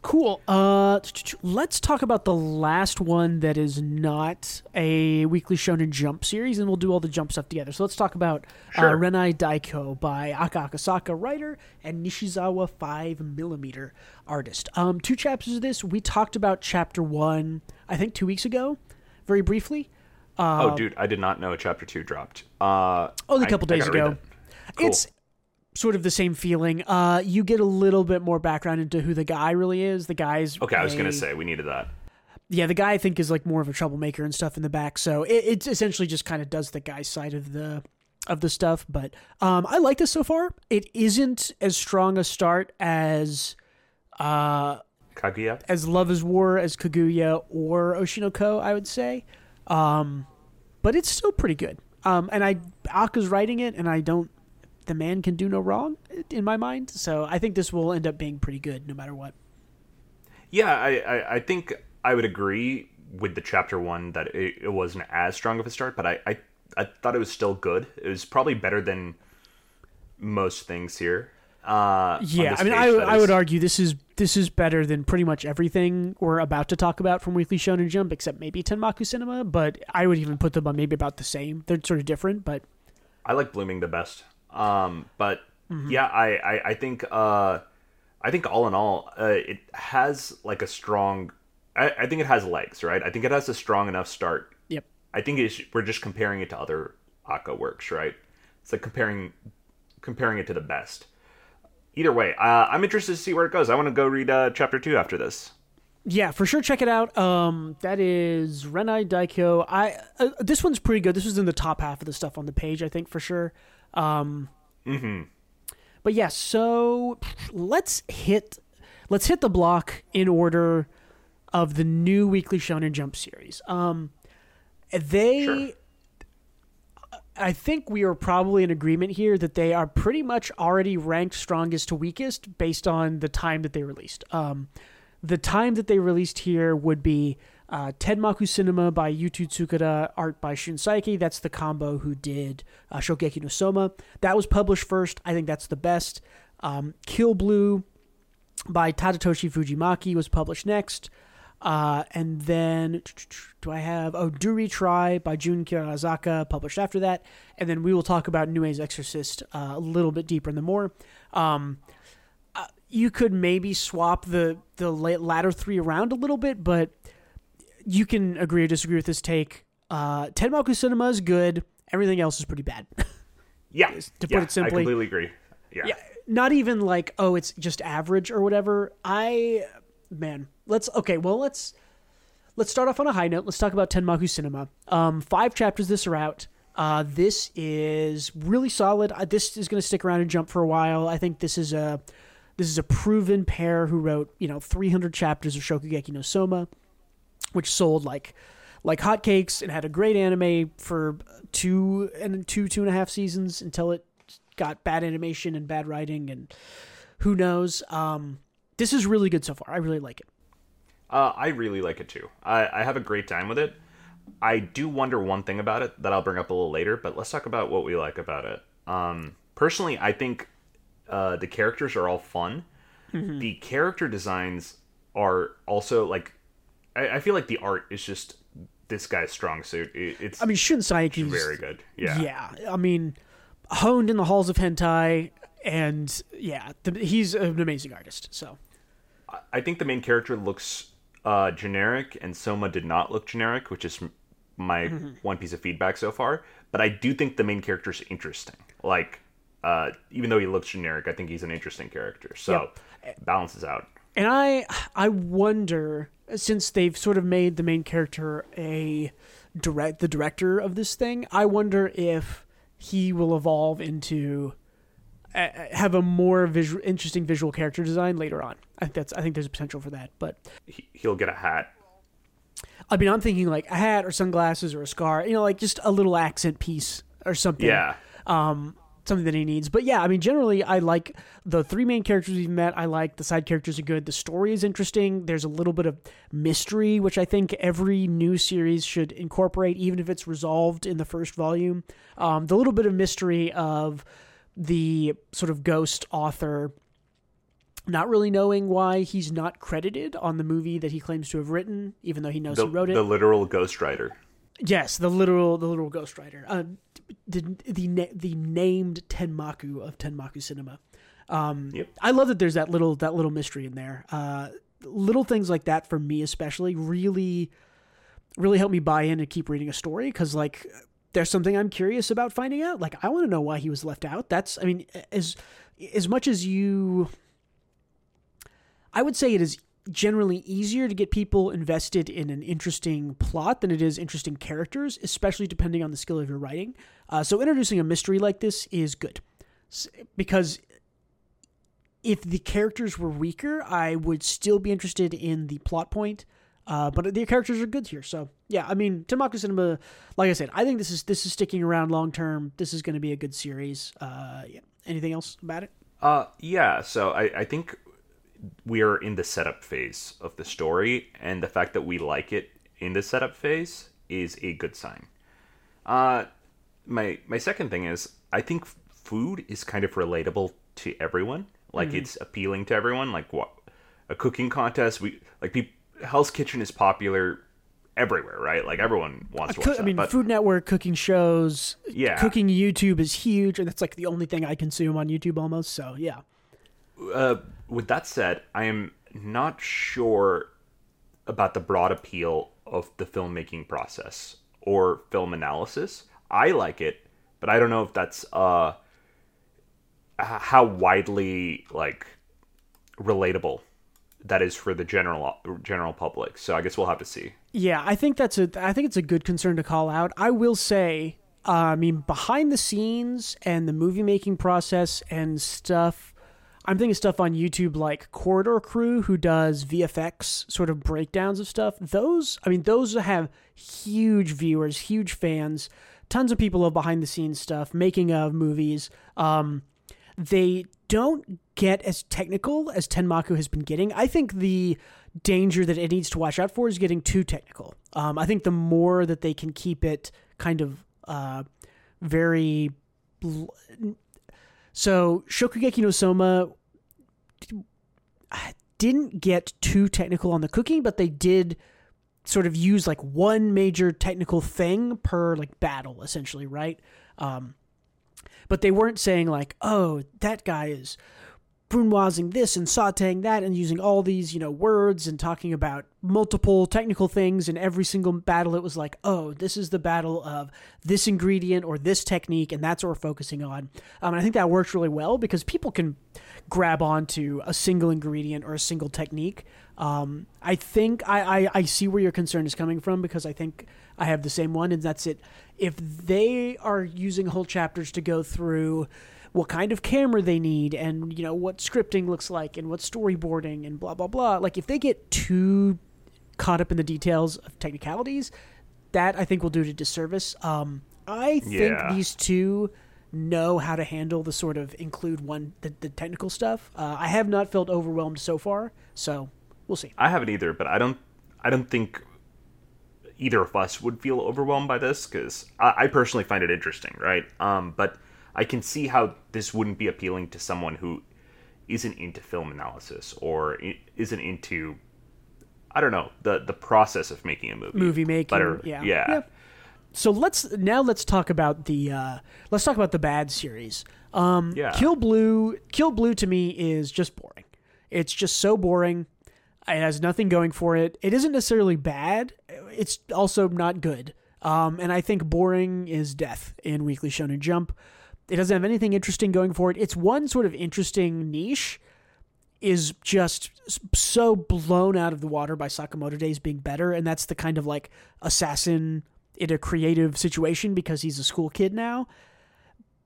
Cool. Uh, let's talk about the last one that is not a weekly Shonen Jump series, and we'll do all the Jump stuff together. So let's talk about uh, Renai Daiko by Aka Akasaka, writer, and Nishizawa 5mm artist. Um, two chapters of this. We talked about chapter one, I think, two weeks ago, very briefly. oh, dude, I did not know chapter two dropped. Uh, Only a couple I days gotta ago. Cool. It's sort of the same feeling. Uh, you get a little bit more background into who the guy really is. The guy's Okay, I was gonna say we needed that. yeah, the guy I think is like more of a troublemaker and stuff in the back. So it, it essentially just kind of does the guy's side of the of the stuff. But um, I like this so far. It isn't as strong a start as uh, Kaguya. as Love is War as Kaguya or Oshinoko. I would say, um, but it's still pretty good. Um, and I Aka's writing it, and I don't. The man can do no wrong in my mind. So I think this will end up being pretty good no matter what. Yeah, I, I, I think I would agree with the chapter one that it, it wasn't as strong of a start, but I, I, I thought it was still good. It was probably better than most things here. Uh, Yeah, I mean, I, I is. would argue this is this is better than pretty much everything we're about to talk about from Weekly Shonen Jump, except maybe Tenmaku Cinema. But I would even put them on maybe about the same. They're sort of different, but I like blooming the best. Um, but Mm-hmm. yeah, I, I, I think uh, I think all in all, uh, it has like a strong. I, I think it has legs, right? I think it has a strong enough start. yep. I think it's, we're just comparing it to other Aka works, right? It's like comparing comparing it to the best. Either way, uh, I'm interested to see where it goes. I want to go read uh, chapter two after this. Yeah, for sure. Check it out. Um, that is Renai Daiko. I uh, this one's pretty good. This was in the top half of the stuff on the page, I think for sure. Um, But yeah, so let's hit let's hit the block in order of the new Weekly Shonen Jump series. Um, they. Sure. I think we are probably in agreement here that they are pretty much already ranked strongest to weakest based on the time that they released. Um, the time that they released here would be uh, Tenmaku Cinema by Yuto Tsukuda, art by Shun Saeki. That's the combo who did uh, Shokugeki no Soma. That was published first. I think that's the best. Um, Kill Blue by Tadatoshi Fujimaki was published next. Uh, and then do I have oh Do Try by Jun Kirarazaka published after that, and then we will talk about Nue's Exorcist uh, a little bit deeper in the more. Um, uh, you could maybe swap the the latter three around a little bit, but you can agree or disagree with this take. Uh, Tenmaku Cinema is good. Everything else is pretty bad. Yeah, To put yeah, it simply. I completely agree. Yeah, yeah, not even like oh, it's just average or whatever. I man, let's okay. Well, let's let's start off on a high note. Let's talk about Tenmaku Cinema. Um, five chapters this are out. Uh, this is really solid. Uh, this is going to stick around and jump for a while. I think this is a this is a proven pair who wrote you know 300 chapters of Shokugeki no Soma, which sold like like hotcakes and had a great anime for two and two two and a half seasons until it got bad animation and bad writing and who knows. Um, this is really good so far. I really like it. Uh, I really like it too. I, I have a great time with it. I do wonder one thing about it that I'll bring up a little later, but let's talk about what we like about it. Um, personally, I think uh, the characters are all fun. Mm-hmm. The character designs are also like, I, I feel like the art is just this guy's strong suit. It, it's I mean, Shun Saeki's very good. Yeah. Yeah, I mean, honed in the halls of hentai, and yeah, the, he's an amazing artist. So I think the main character looks uh, generic, and Soma did not look generic, which is my Mm-hmm. one piece of feedback so far. But I do think the main character is interesting. Like, uh, even though he looks generic, I think he's an interesting character. So it balances out. And I I wonder since they've sort of made the main character a direct the director of this thing, I wonder if he will evolve into uh, have a more visual interesting visual character design later on. I think that's I think there's a potential for that. But He, he'll get a hat. I mean, I'm thinking like a hat or sunglasses or a scar, you know, like just a little accent piece or something. Yeah. um, something that he needs. But yeah, I mean, generally, I like the three main characters we've met. I like the side characters are good. The story is interesting. There's a little bit of mystery, which I think every new series should incorporate, even if it's resolved in the first volume. Um, the little bit of mystery of the sort of ghost author not really knowing why he's not credited on the movie that he claims to have written, even though he knows The, he wrote it. the literal ghostwriter. Yes, the literal the literal ghostwriter. Uh, the the the named Tenmaku of Tenmaku Cinema. Um, Yep. I love that there's that little that little mystery in there. Uh, little things like that for me especially really really help me buy in and keep reading a story because like there's something I'm curious about finding out. Like I want to know why he was left out. That's I mean as as much as you I would say it is generally easier to get people invested in an interesting plot than it is interesting characters, especially depending on the skill of your writing. Uh, so introducing a mystery like this is good because if the characters were weaker, I would still be interested in the plot point. Uh, but the characters are good here, so yeah. I mean, Tenmaku Cinema, like I said, I think this is this is sticking around long term. This is going to be a good series. Uh, yeah. Anything else about it? Uh, yeah. So I, I think we are in the setup phase of the story, and the fact that we like it in the setup phase is a good sign. Uh, my my second thing is I think food is kind of relatable to everyone. Like it's appealing to everyone. Like what a cooking contest. We like people. Hell's Kitchen is popular everywhere, right? Like everyone wants to watch that. I mean, but Food Network cooking shows. Yeah. cooking YouTube is huge, and that's like the only thing I consume on YouTube almost. So yeah, uh, with that said, I am not sure about the broad appeal of the filmmaking process or film analysis. I like it, but I don't know if that's uh how widely like relatable that is for the general general public. So I guess we'll have to see. yeah. I think that's a. I think it's a good concern to call out. I will say, uh, I mean, behind the scenes and the movie making process and stuff. I'm thinking stuff on YouTube like Corridor Crew, who does VFX sort of breakdowns of stuff. Those, I mean, those have huge viewers, huge fans. Tons of people love behind the scenes stuff, making of movies. Um, they don't get as technical as Tenmaku has been getting. I think the danger that it needs to watch out for is getting too technical. Um, I think the more that they can keep it kind of uh, very. bl- So Shokugeki no Soma didn't get too technical on the cooking, but they did sort of use like one major technical thing per like battle, essentially, right? Um, but they weren't saying like, oh, that guy is brunoising this and sauteing that and using all these, you know, words and talking about multiple technical things in every single battle. It was like, oh, this is the battle of this ingredient or this technique, and that's what we're focusing on. Um, and I think that works really well because people can grab onto a single ingredient or a single technique. Um, I think I, I, I see where your concern is coming from because I think I have the same one, and that's it. If they are using whole chapters to go through what kind of camera they need and you know what scripting looks like and what storyboarding and blah blah blah like if they get too caught up in the details of technicalities that i think will do it a disservice um i think Yeah. these two know how to handle the sort of include one the, the technical stuff uh, i have not felt overwhelmed so far so we'll see I haven't either, but I don't. I don't think either of us would feel overwhelmed by this because I, I personally find it interesting, right? Um, but I can see how this wouldn't be appealing to someone who isn't into film analysis or isn't into I don't know the the process of making a movie. movie making Better- yeah. yeah. so let's now let's talk about the uh let's talk about the bad series. Um Yeah. kill blue kill blue to me is just boring. It's just so boring. It has nothing going for it. It isn't necessarily bad. It's also not good. Um and i think boring is death in weekly shonen jump it doesn't have anything interesting going for it it's one sort of interesting niche is just so blown out of the water by Sakamoto Days being better, and that's the kind of like assassin in a creative situation because he's a school kid now.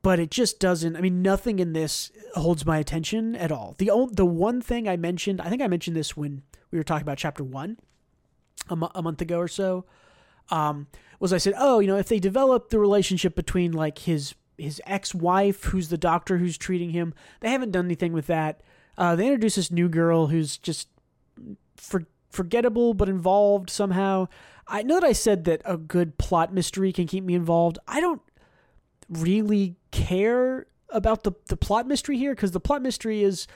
But it just doesn't. I mean, nothing in this holds my attention at all. The o- the one thing I mentioned, I think I mentioned this when we were talking about chapter one a, a month ago or so, um, was I said, oh, you know, if they develop the relationship between like his his ex wife, who's the doctor who's treating him, they haven't done anything with that. Uh, they introduce this new girl who's just for, forgettable but involved somehow. I know that I said that a good plot mystery can keep me involved. I don't really care about the the plot mystery here because the plot mystery is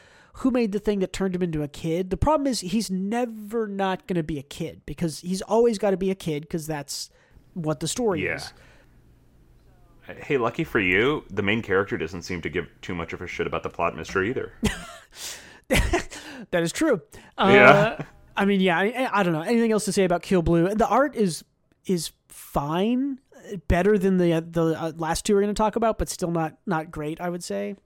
who made the thing that turned him into a kid. The problem is he's never not going to be a kid because he's always got to be a kid because that's what the story Yeah. is. Hey, lucky for you, the main character doesn't seem to give too much of a shit about the plot mystery either. That is true. Uh, Yeah. I mean, yeah. I, I don't know anything else to say about Kill Blue. The art is is fine, better than the the uh, last two we're going to talk about, but still not not great. I would say.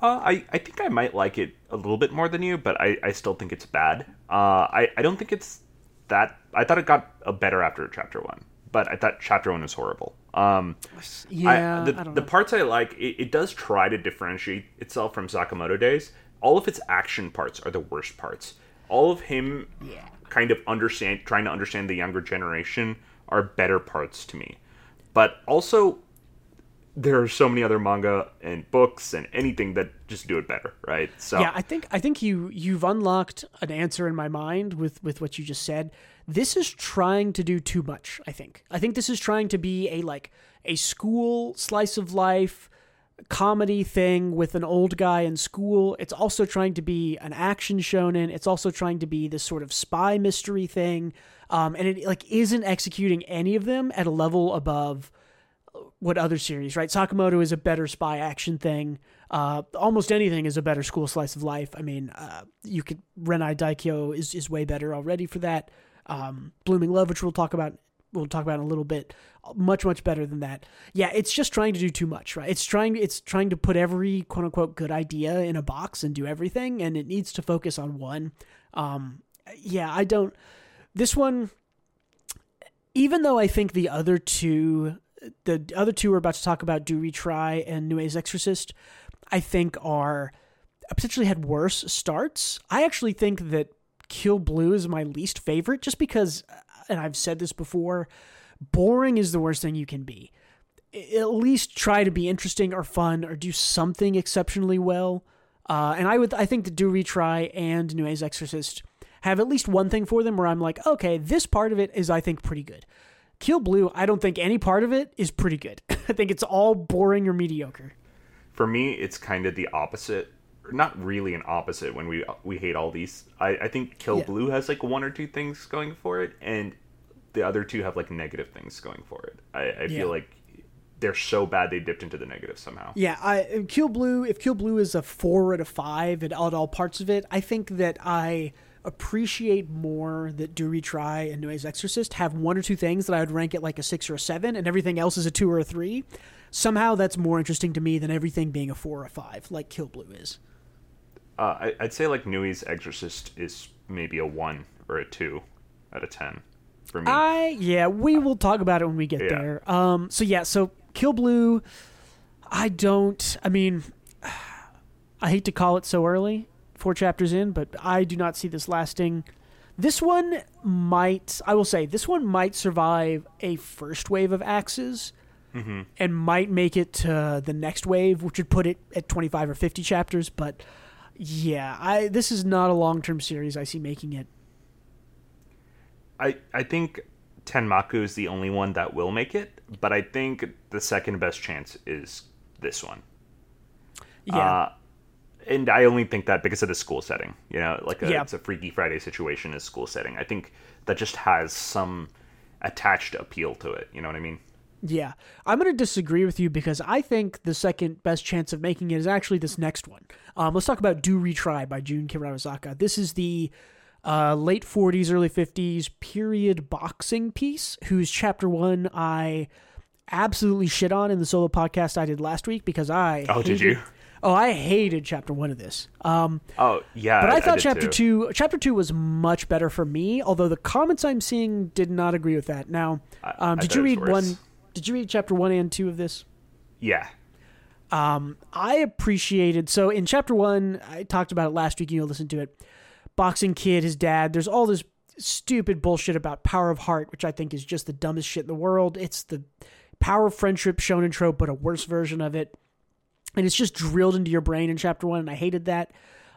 Uh, I, I think I might like it a little bit more than you, but I, I still think it's bad. Uh, I, I don't think it's that. I thought it got a better after chapter one, but I thought chapter one was horrible. Um, Yeah, I, the, I the parts I like, it, it does try to differentiate itself from Sakamoto Days. All of its action parts are the worst parts. All of him Yeah. kind of understand, trying to understand the younger generation are better parts to me. But also, there are so many other manga and books and anything that just do it better, right? So Yeah, I think I think you you've unlocked an answer in my mind with with what you just said. This is trying to do too much, I think. I think this is trying to be a like a school slice of life comedy thing with an old guy in school. It's also trying to be an action shonen. It's also trying to be this sort of spy mystery thing. Um, and it like isn't executing any of them at a level above what other series, right? Sakamoto is a better spy action thing. Uh, almost anything is a better school slice of life. I mean, uh, you could Renai Daiko is is way better already for that. Um, Blooming Love, which we'll talk about, we'll talk about in a little bit, much much better than that. Yeah, it's just trying to do too much, right? It's trying it's trying to put every quote unquote good idea in a box and do everything, and it needs to focus on one. Um, yeah, I don't. This one, even though I think the other two, the other two we're about to talk about, Do Retry and Nue's Exorcist, I think are potentially had worse starts. I actually think that Kill Blue is my least favorite just because, and I've said this before, boring is the worst thing you can be. At least try to be interesting or fun or do something exceptionally well. Uh, and I would, I think that Do Retry and Nue's Exorcist have at least one thing for them where I'm like, okay, this part of it is, I think, pretty good. Kill Blue, I don't think any part of it is pretty good. I think it's all boring or mediocre. for me, it's kind of the opposite. Not really an opposite when we we hate all these. I, I think Kill Yeah. Blue has like one or two things going for it, and the other two have like negative things going for it. I, I Yeah. feel like they're so bad they dipped into the negative somehow. Yeah, I Kill Blue. If Kill Blue is a four out of five at all, at all parts of it, I think that I appreciate more that Do Retry and Nue's Exorcist have one or two things that I would rank at like a six or a seven, and everything else is a two or a three. Somehow that's more interesting to me than everything being a four or a five, like Kill Blue is. Uh, I, I'd say like Nue's Exorcist is maybe a one or a two out of ten for me. I yeah, we will talk about it when we get Yeah. there. Um, so yeah, so Kill Blue. I don't. I mean, I hate to call it so early, four chapters in, but I do not see this lasting. This one might. I will say this one might survive a first wave of axes. And might make it to the next wave, which would put it at twenty five or fifty chapters. But yeah, I this is not a long term series. I see making it. I I think Tenmaku is the only one that will make it, but I think the second best chance is this one. Yeah, Uh, and I only think that because of the school setting. You know, like a, Yeah. it's a Freaky Friday situation is school setting. I think that just has some attached appeal to it. You know what I mean? Yeah, I'm going to disagree with you because I think the second best chance of making it is actually this next one. Um, let's talk about Do Retry by Jun Kirarazaka. This is the uh, late 40s, early 50s period boxing piece, whose chapter one I absolutely shit on in the solo podcast I did last week because I. Oh, did you? Oh, I hated chapter one of this. Um, Oh yeah. but I, thought did chapter too. two, chapter two was much better for me. Although the comments I'm seeing did not agree with that. Now, um, I did you read one? Did you read chapter one and two of this? Yeah. I appreciated. So in chapter one, I talked about it last week. You know, listen to it. Boxing kid, his dad. There's all this stupid bullshit about power of heart, which I think is just the dumbest shit in the world. It's the power of friendship shonen trope, but a worse version of it. And it's just drilled into your brain in chapter one, and I hated that.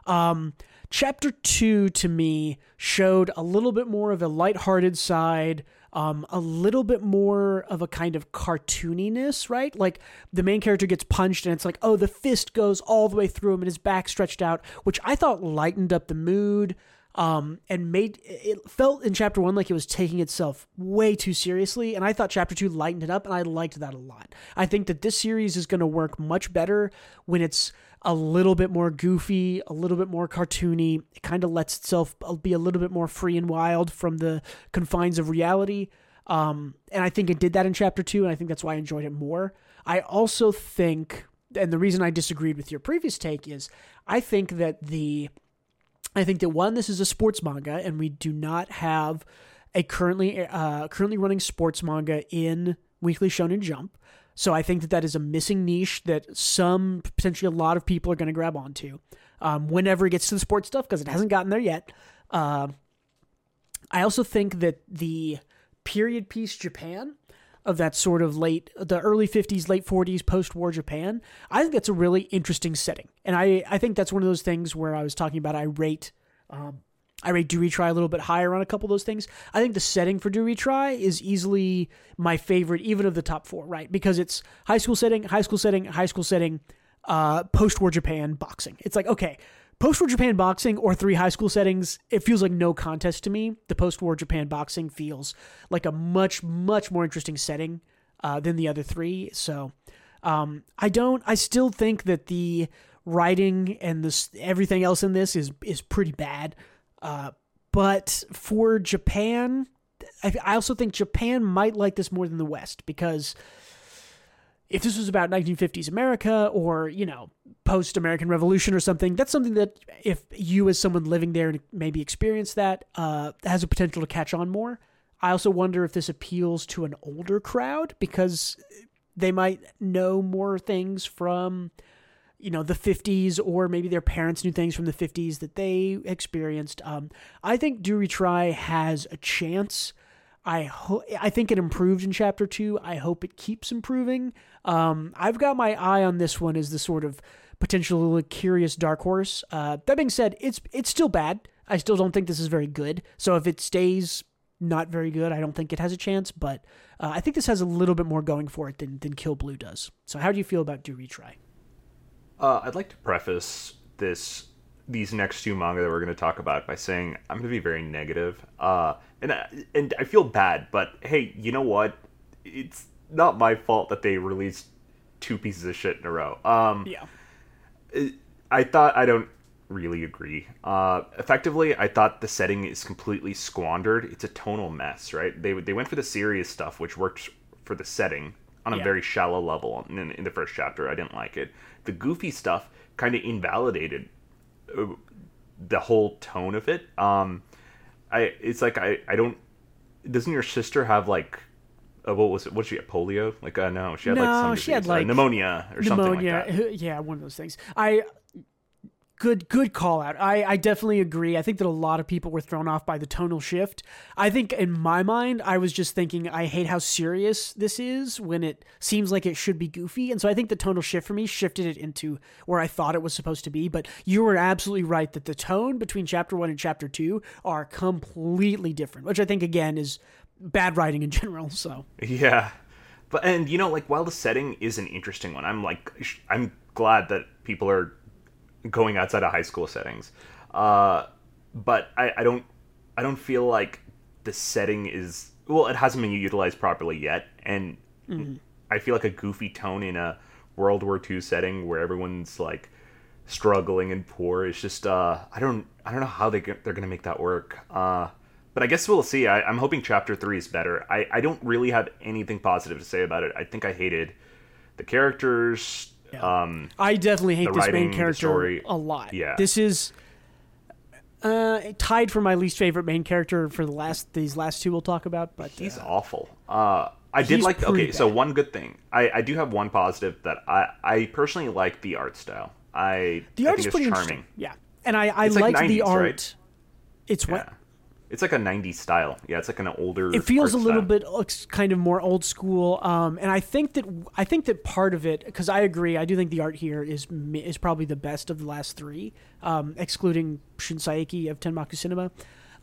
Um, chapter two to me showed a little bit more of a lighthearted side, um, a little bit more of a kind of cartooniness, right? Like the main character gets punched and it's like, oh, the fist goes all the way through him and his back stretched out, which I thought lightened up the mood. Um, and made it felt in chapter one like it was taking itself way too seriously, and I thought chapter two lightened it up, and I liked that a lot. I think that this series is going to work much better when it's a little bit more goofy, a little bit more cartoony. It kind of lets itself be a little bit more free and wild from the confines of reality. Um, and I think it did that in chapter two, and I think that's why I enjoyed it more. I also think, and the reason I disagreed with your previous take is I think that the I think that one, this is a sports manga, and we do not have a currently uh, currently running sports manga in Weekly Shonen Jump. So I think that that is a missing niche that some potentially a lot of people are going to grab onto um, whenever it gets to the sports stuff because it hasn't gotten there yet. Uh, I also think that the period piece Japan of that sort of late, the early 50s, late 40s, post war Japan, I think that's a really interesting setting. And I, I think that's one of those things where I was talking about I rate. Um, I rate Do Retry a little bit higher on a couple of those things. I think the setting for Do Retry is easily my favorite, even of the top four, right? Because it's high school setting, high school setting, high school setting, uh, post war Japan boxing. It's like, okay, post war Japan boxing or three high school settings, it feels like no contest to me. The post war Japan boxing feels like a much, much more interesting setting uh, than the other three. So um, I don't, I still think that the writing and this everything else in this is is pretty bad. Uh, but for Japan, I, I also think Japan might like this more than the West because if this was about 1950s America or, you know, post American Revolution or something, that's something that if you as someone living there and maybe experience that, uh, has a potential to catch on more. I also wonder if this appeals to an older crowd because they might know more things from, you know, the 50s or maybe their parents knew things from the 50s that they experienced. Um, I think Do Retry has a chance I ho- I think it improved in chapter two. I hope it keeps improving. Um, I've got my eye on this one as the sort of potentially curious dark horse. Uh, that being said, it's it's still bad. I still don't think this is very good. So if it stays not very good, I don't think it has a chance. But uh, I think this has a little bit more going for it than than Kill Blue does. So how do you feel about Do Retry? Uh, I'd like to preface this these next two manga that we're going to talk about by saying I'm going to be very negative. Uh, and I, and I feel bad, but hey, you know what? It's not my fault that they released two pieces of shit in a row. Um, Yeah. I thought I don't really agree. Uh, effectively, I thought the setting is completely squandered. It's a tonal mess, right? They they went for the serious stuff, which worked for the setting on a Yeah. very shallow level. In, in the first chapter, I didn't like it. The goofy stuff kind of invalidated uh, the whole tone of it. Um, I it's like I I don't. Doesn't your sister have like? Uh, what was it? What she get? Polio? Like, uh, no, she had like No, some she had, disease, uh, pneumonia or something like that. Yeah, one of those things. I good good call out. I I definitely agree. I think that a lot of people were thrown off by the tonal shift. I think in my mind, I was just thinking I hate how serious this is when it seems like it should be goofy, and so I think the tonal shift for me shifted it into where I thought it was supposed to be. But you were absolutely right that the tone between chapter one and chapter two are completely different, which I think again is bad writing in general. So Yeah, but and you know, like while the setting is an interesting one, I'm like, I'm glad that people are going outside of high school settings. Uh, but I, I don't, I don't feel like the setting is well, it hasn't been utilized properly yet, and I feel like a goofy tone in a World War II setting where everyone's like struggling and poor is just uh I don't I don't know how they they're gonna make that work. Uh, but I guess we'll see. I, I'm hoping chapter three is better. I, I don't really have anything positive to say about it. I think I hated the characters. Um, I definitely hate this writing, main character a lot. Yeah. This is uh, tied for my least favorite main character for the last these last two we'll talk about, but he's uh, awful. Uh, I did like. Okay, so one good thing. I, I do have one positive that I I personally like the art style. I the art is pretty charming. Yeah, and I I like liked the art. right? It's what Yeah. It's like a '90s style. Yeah, it's like an older. it feels a little style. bit looks kind of more old school um, and i think that i think that part of it because i agree i do think the art here is is probably the best of the last three um, excluding shun saeki of tenmaku cinema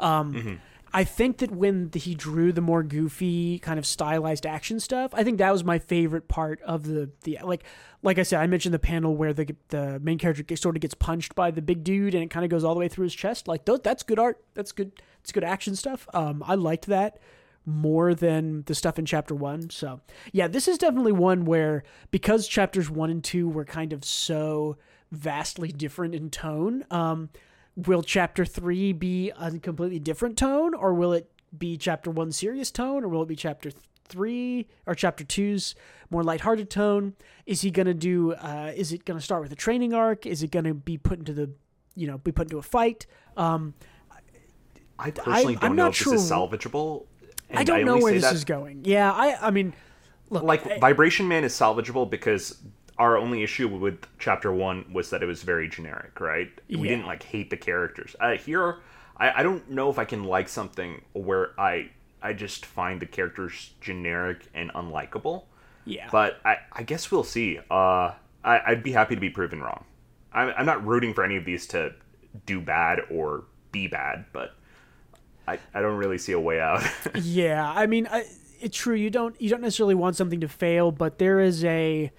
um, i think that when the, he drew the more goofy kind of stylized action stuff i think that was my favorite part of the the like like i said i mentioned the panel where the the main character sort of gets punched by the big dude and it kind of goes all the way through his chest like that's good art that's good it's good action stuff um, i liked that more than the stuff in chapter one. So, yeah, this is definitely one where because chapters one and two were kind of so vastly different in tone, um, will chapter three be a completely different tone, or will it be chapter one serious tone, or will it be chapter th- three or chapter two's more lighthearted tone? Is he gonna do? Uh, is it gonna start with a training arc? Is it gonna be put into the, you know, be put into a fight? Um, I personally I'm don't know not if this is salvageable. And I don't know where this that- is going. Yeah, I, I mean, look, like I- Vibration Man is salvageable because our only issue with chapter one was that it was very generic, right? We didn't like hate the characters. Uh, here, I, I don't know if I can like something where I I just find the characters generic and unlikable. yeah, But I, I guess we'll see. Uh, I, I'd be happy to be proven wrong. I'm, I'm not rooting for any of these to do bad or be bad, but I, I don't really see a way out. Yeah, I mean, I, it's true. You don't you don't necessarily want something to fail, but there is a.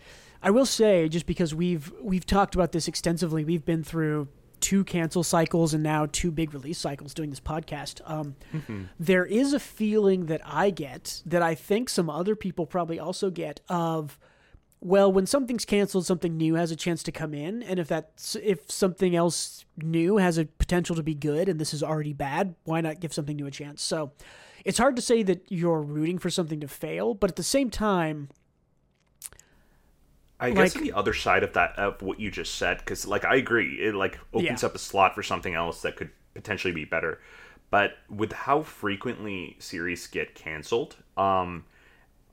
I will say, just because we've we've talked about this extensively, we've been through two cancel cycles and now two big release cycles doing this podcast. Um, there is a feeling that I get that I think some other people probably also get of. Well, when something's canceled, something new has a chance to come in, and if that's if something else new has a potential to be good, and this is already bad, why not give something new a chance? So, it's hard to say that you're rooting for something to fail, but at the same time, I guess Like- the other side of that of what you just said, because like I agree, it like opens Yeah. up a slot for something else that could potentially be better. But with how frequently series get canceled, um,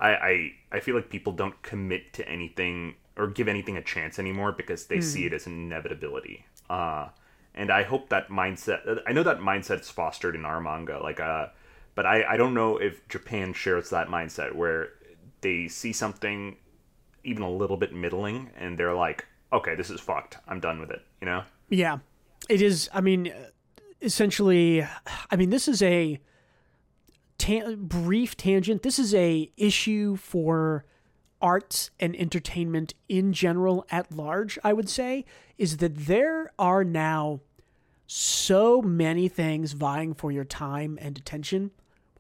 I, I I feel like people don't commit to anything or give anything a chance anymore because they see it as an inevitability. Uh, and I hope that mindset. I know that mindset's fostered in our manga, like uh, but I I don't know if Japan shares that mindset where they see something even a little bit middling and they're like, okay, this is fucked. I'm done with it. You know? yeah, it is. I mean, essentially, I mean, this is a ta- brief tangent. This is a issue for arts and entertainment in general at large. I would say is that there are now so many things vying for your time and attention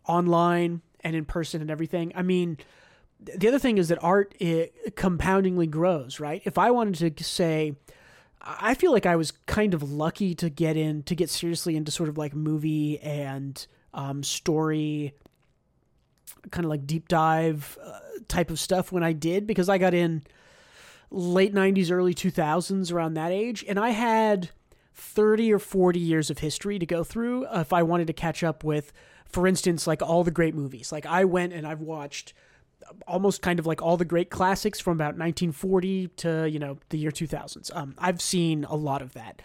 online and in person and everything. I mean, the other thing is that art it compoundingly grows, right? If I wanted to say, I feel like I was kind of lucky to get in to get seriously into sort of like movie and um, story, kind of like deep dive uh, type of stuff when I did because I got in late 90s early 2000s around that age and I had 30 or 40 years of history to go through if I wanted to catch up with for instance like all the great movies. Like I went and I've watched almost kind of like all the great classics from about 1940 to you know the year 2000s um, I've seen a lot of that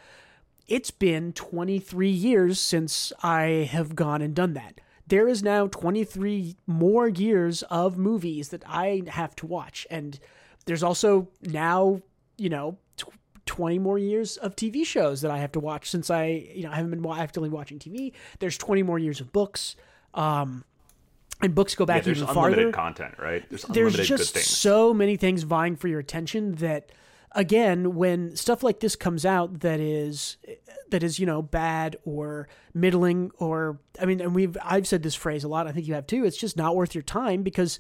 it's been 23 years since I have gone and done that. There is now 23 more years of movies that I have to watch. And there's also now, you know, tw- 20 more years of TV shows that I have to watch since I, you know, I haven't been actively watching TV. There's 20 more years of books. Um, and books go back Yeah, back there's even unlimited content, right? There's there's unlimited just good things. so many things vying for your attention that again when stuff like this comes out that is that is you know bad or middling or i mean and we've i've said this phrase a lot i think you have too it's just not worth your time because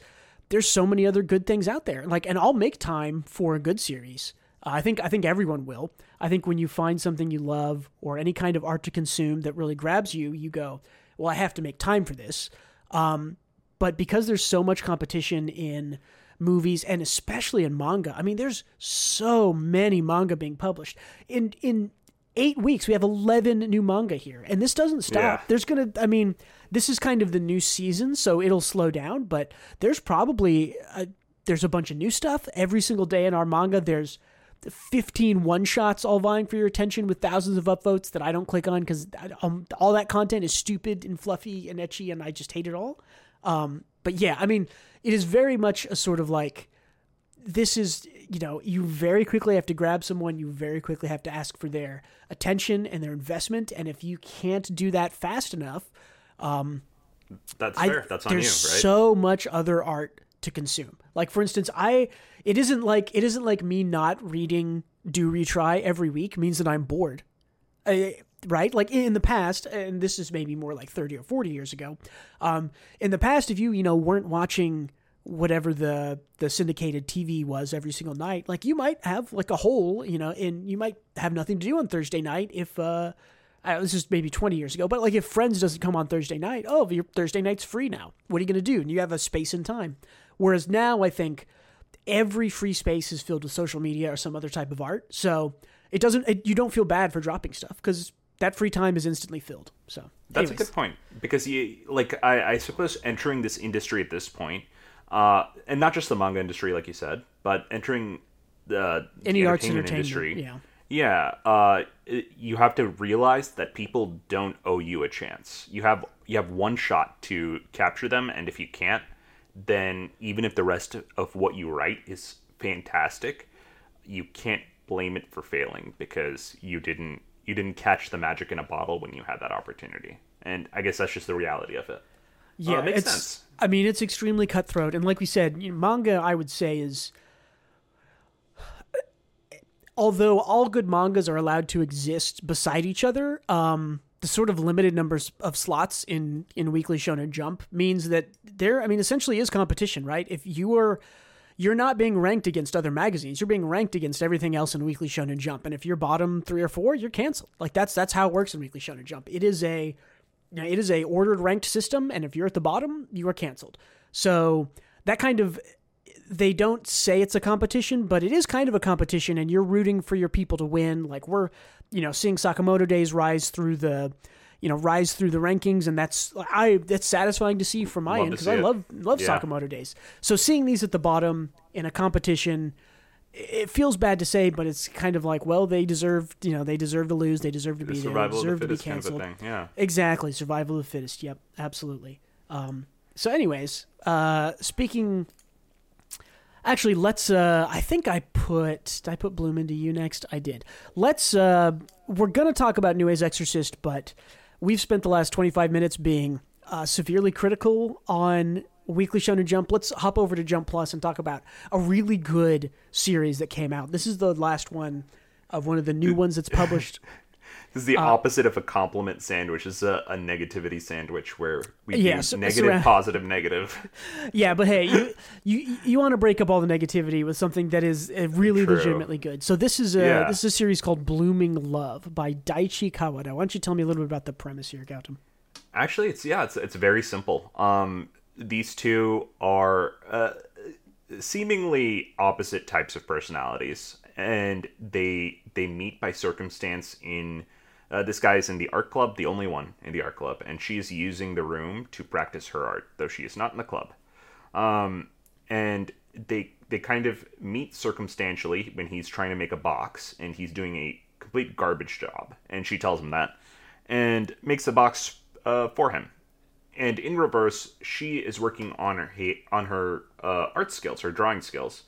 there's so many other good things out there. Like and i'll make time for a good series. I think i think everyone will. I think when you find something you love or any kind of art to consume that really grabs you you go well i have to make time for this. Um, but because there's so much competition in movies and especially in manga i mean there's so many manga being published in in eight weeks we have 11 new manga here and this doesn't stop Yeah. there's gonna i mean this is kind of the new season so it'll slow down but there's probably a, there's a bunch of new stuff every single day in our manga there's 15 one shots all vying for your attention with thousands of upvotes that I don't click on because um, all that content is stupid and fluffy and ecchi, and I just hate it all. Um, but yeah, I mean, it is very much a sort of like this is you know you very quickly have to grab someone you very quickly have to ask for their attention and their investment and if you can't do that fast enough um, that's fair. That's on there's you, right? so much other art to consume. Like for instance, I it isn't like it isn't like me not reading Do Retry every week means that I'm bored. I, right? Like in the past, and this is maybe more like 30 or 40 years ago. Um, in the past, if you, you know, weren't watching whatever the the syndicated TV was every single night, like you might have like a hole, you know, and you might have nothing to do on Thursday night if uh this is maybe 20 years ago, but like if Friends doesn't come on Thursday night, oh, your Thursday night's free now. What are you going to do? And you have a space and time. Whereas now, I think every free space is filled with social media or some other type of art. So it doesn't, it, you don't feel bad for dropping stuff because that free time is instantly filled. So that's anyways. a good point because you like I, I suppose entering this industry at this point, uh, and not just the manga industry, like you said, but entering the any the arts entertainment entertainment industry. Yeah. Yeah, uh, it, you have to realize that people don't owe you a chance. You have you have one shot to capture them, and if you can't, then even if the rest of what you write is fantastic, you can't blame it for failing because you didn't you didn't catch the magic in a bottle when you had that opportunity. And I guess that's just the reality of it. Yeah, uh, it makes it's, sense. I mean, it's extremely cutthroat, and like we said, you know, manga, I would say, is although all good mangas are allowed to exist beside each other, um, the sort of limited numbers of slots in in Weekly Shonen Jump means that there, I mean, essentially is competition, right? If you are you're not being ranked against other magazines. You're being ranked against everything else in Weekly Shonen Jump. And if you're bottom three or four, you're canceled. Like that's that's how it works in Weekly Shonen Jump. It is a it is a ordered ranked system, and if you're at the bottom, you are canceled. So that kind of they don't say it's a competition, but it is kind of a competition, and you're rooting for your people to win. Like we're, you know, seeing Sakamoto Days rise through the, you know, rise through the rankings, and that's I that's satisfying to see from my Love end because I it. love love Yeah. Sakamoto Days. So seeing these at the bottom in a competition, it feels bad to say, but it's kind of like, well, they deserve, you know, they deserve to lose, they deserve to be, there, they survival of the to be fittest kind of canceled. Yeah. Exactly, survival of the fittest. Yep, absolutely. Um, so, anyways, uh, speaking. Actually, let's. Uh, I think I put. Did I put Bloom into you next? I did. Let's. Uh, we're gonna talk about Nue's Exorcist, but we've spent the last twenty five minutes being uh, severely critical on Weekly Shonen Jump. Let's hop over to Jump Plus and talk about a really good series that came out. This is the last one of one of the new ones that's published. This is Uh, the opposite of a compliment sandwich. is a, a negativity sandwich where we Yeah, so- negative, surround- positive, negative. Yeah, but hey, you you you want to break up all the negativity with something that is uh, really True. legitimately good. So this is a Yeah. this is a series called Blooming Love by Daichi Kawada. Why don't you tell me a little bit about the premise here, Gautam? Actually, it's yeah, it's it's very simple. Um, these two are uh, seemingly opposite types of personalities, and they they meet by circumstance in. Uh, this guy is in the art club, the only one in the art club, and she is using the room to practice her art, though she is not in the club. Um, and they they kind of meet circumstantially when he's trying to make a box, and he's doing a complete garbage job, and she tells him that, and makes the box uh, for him. And in reverse, she is working on her on her uh, art skills, her drawing skills,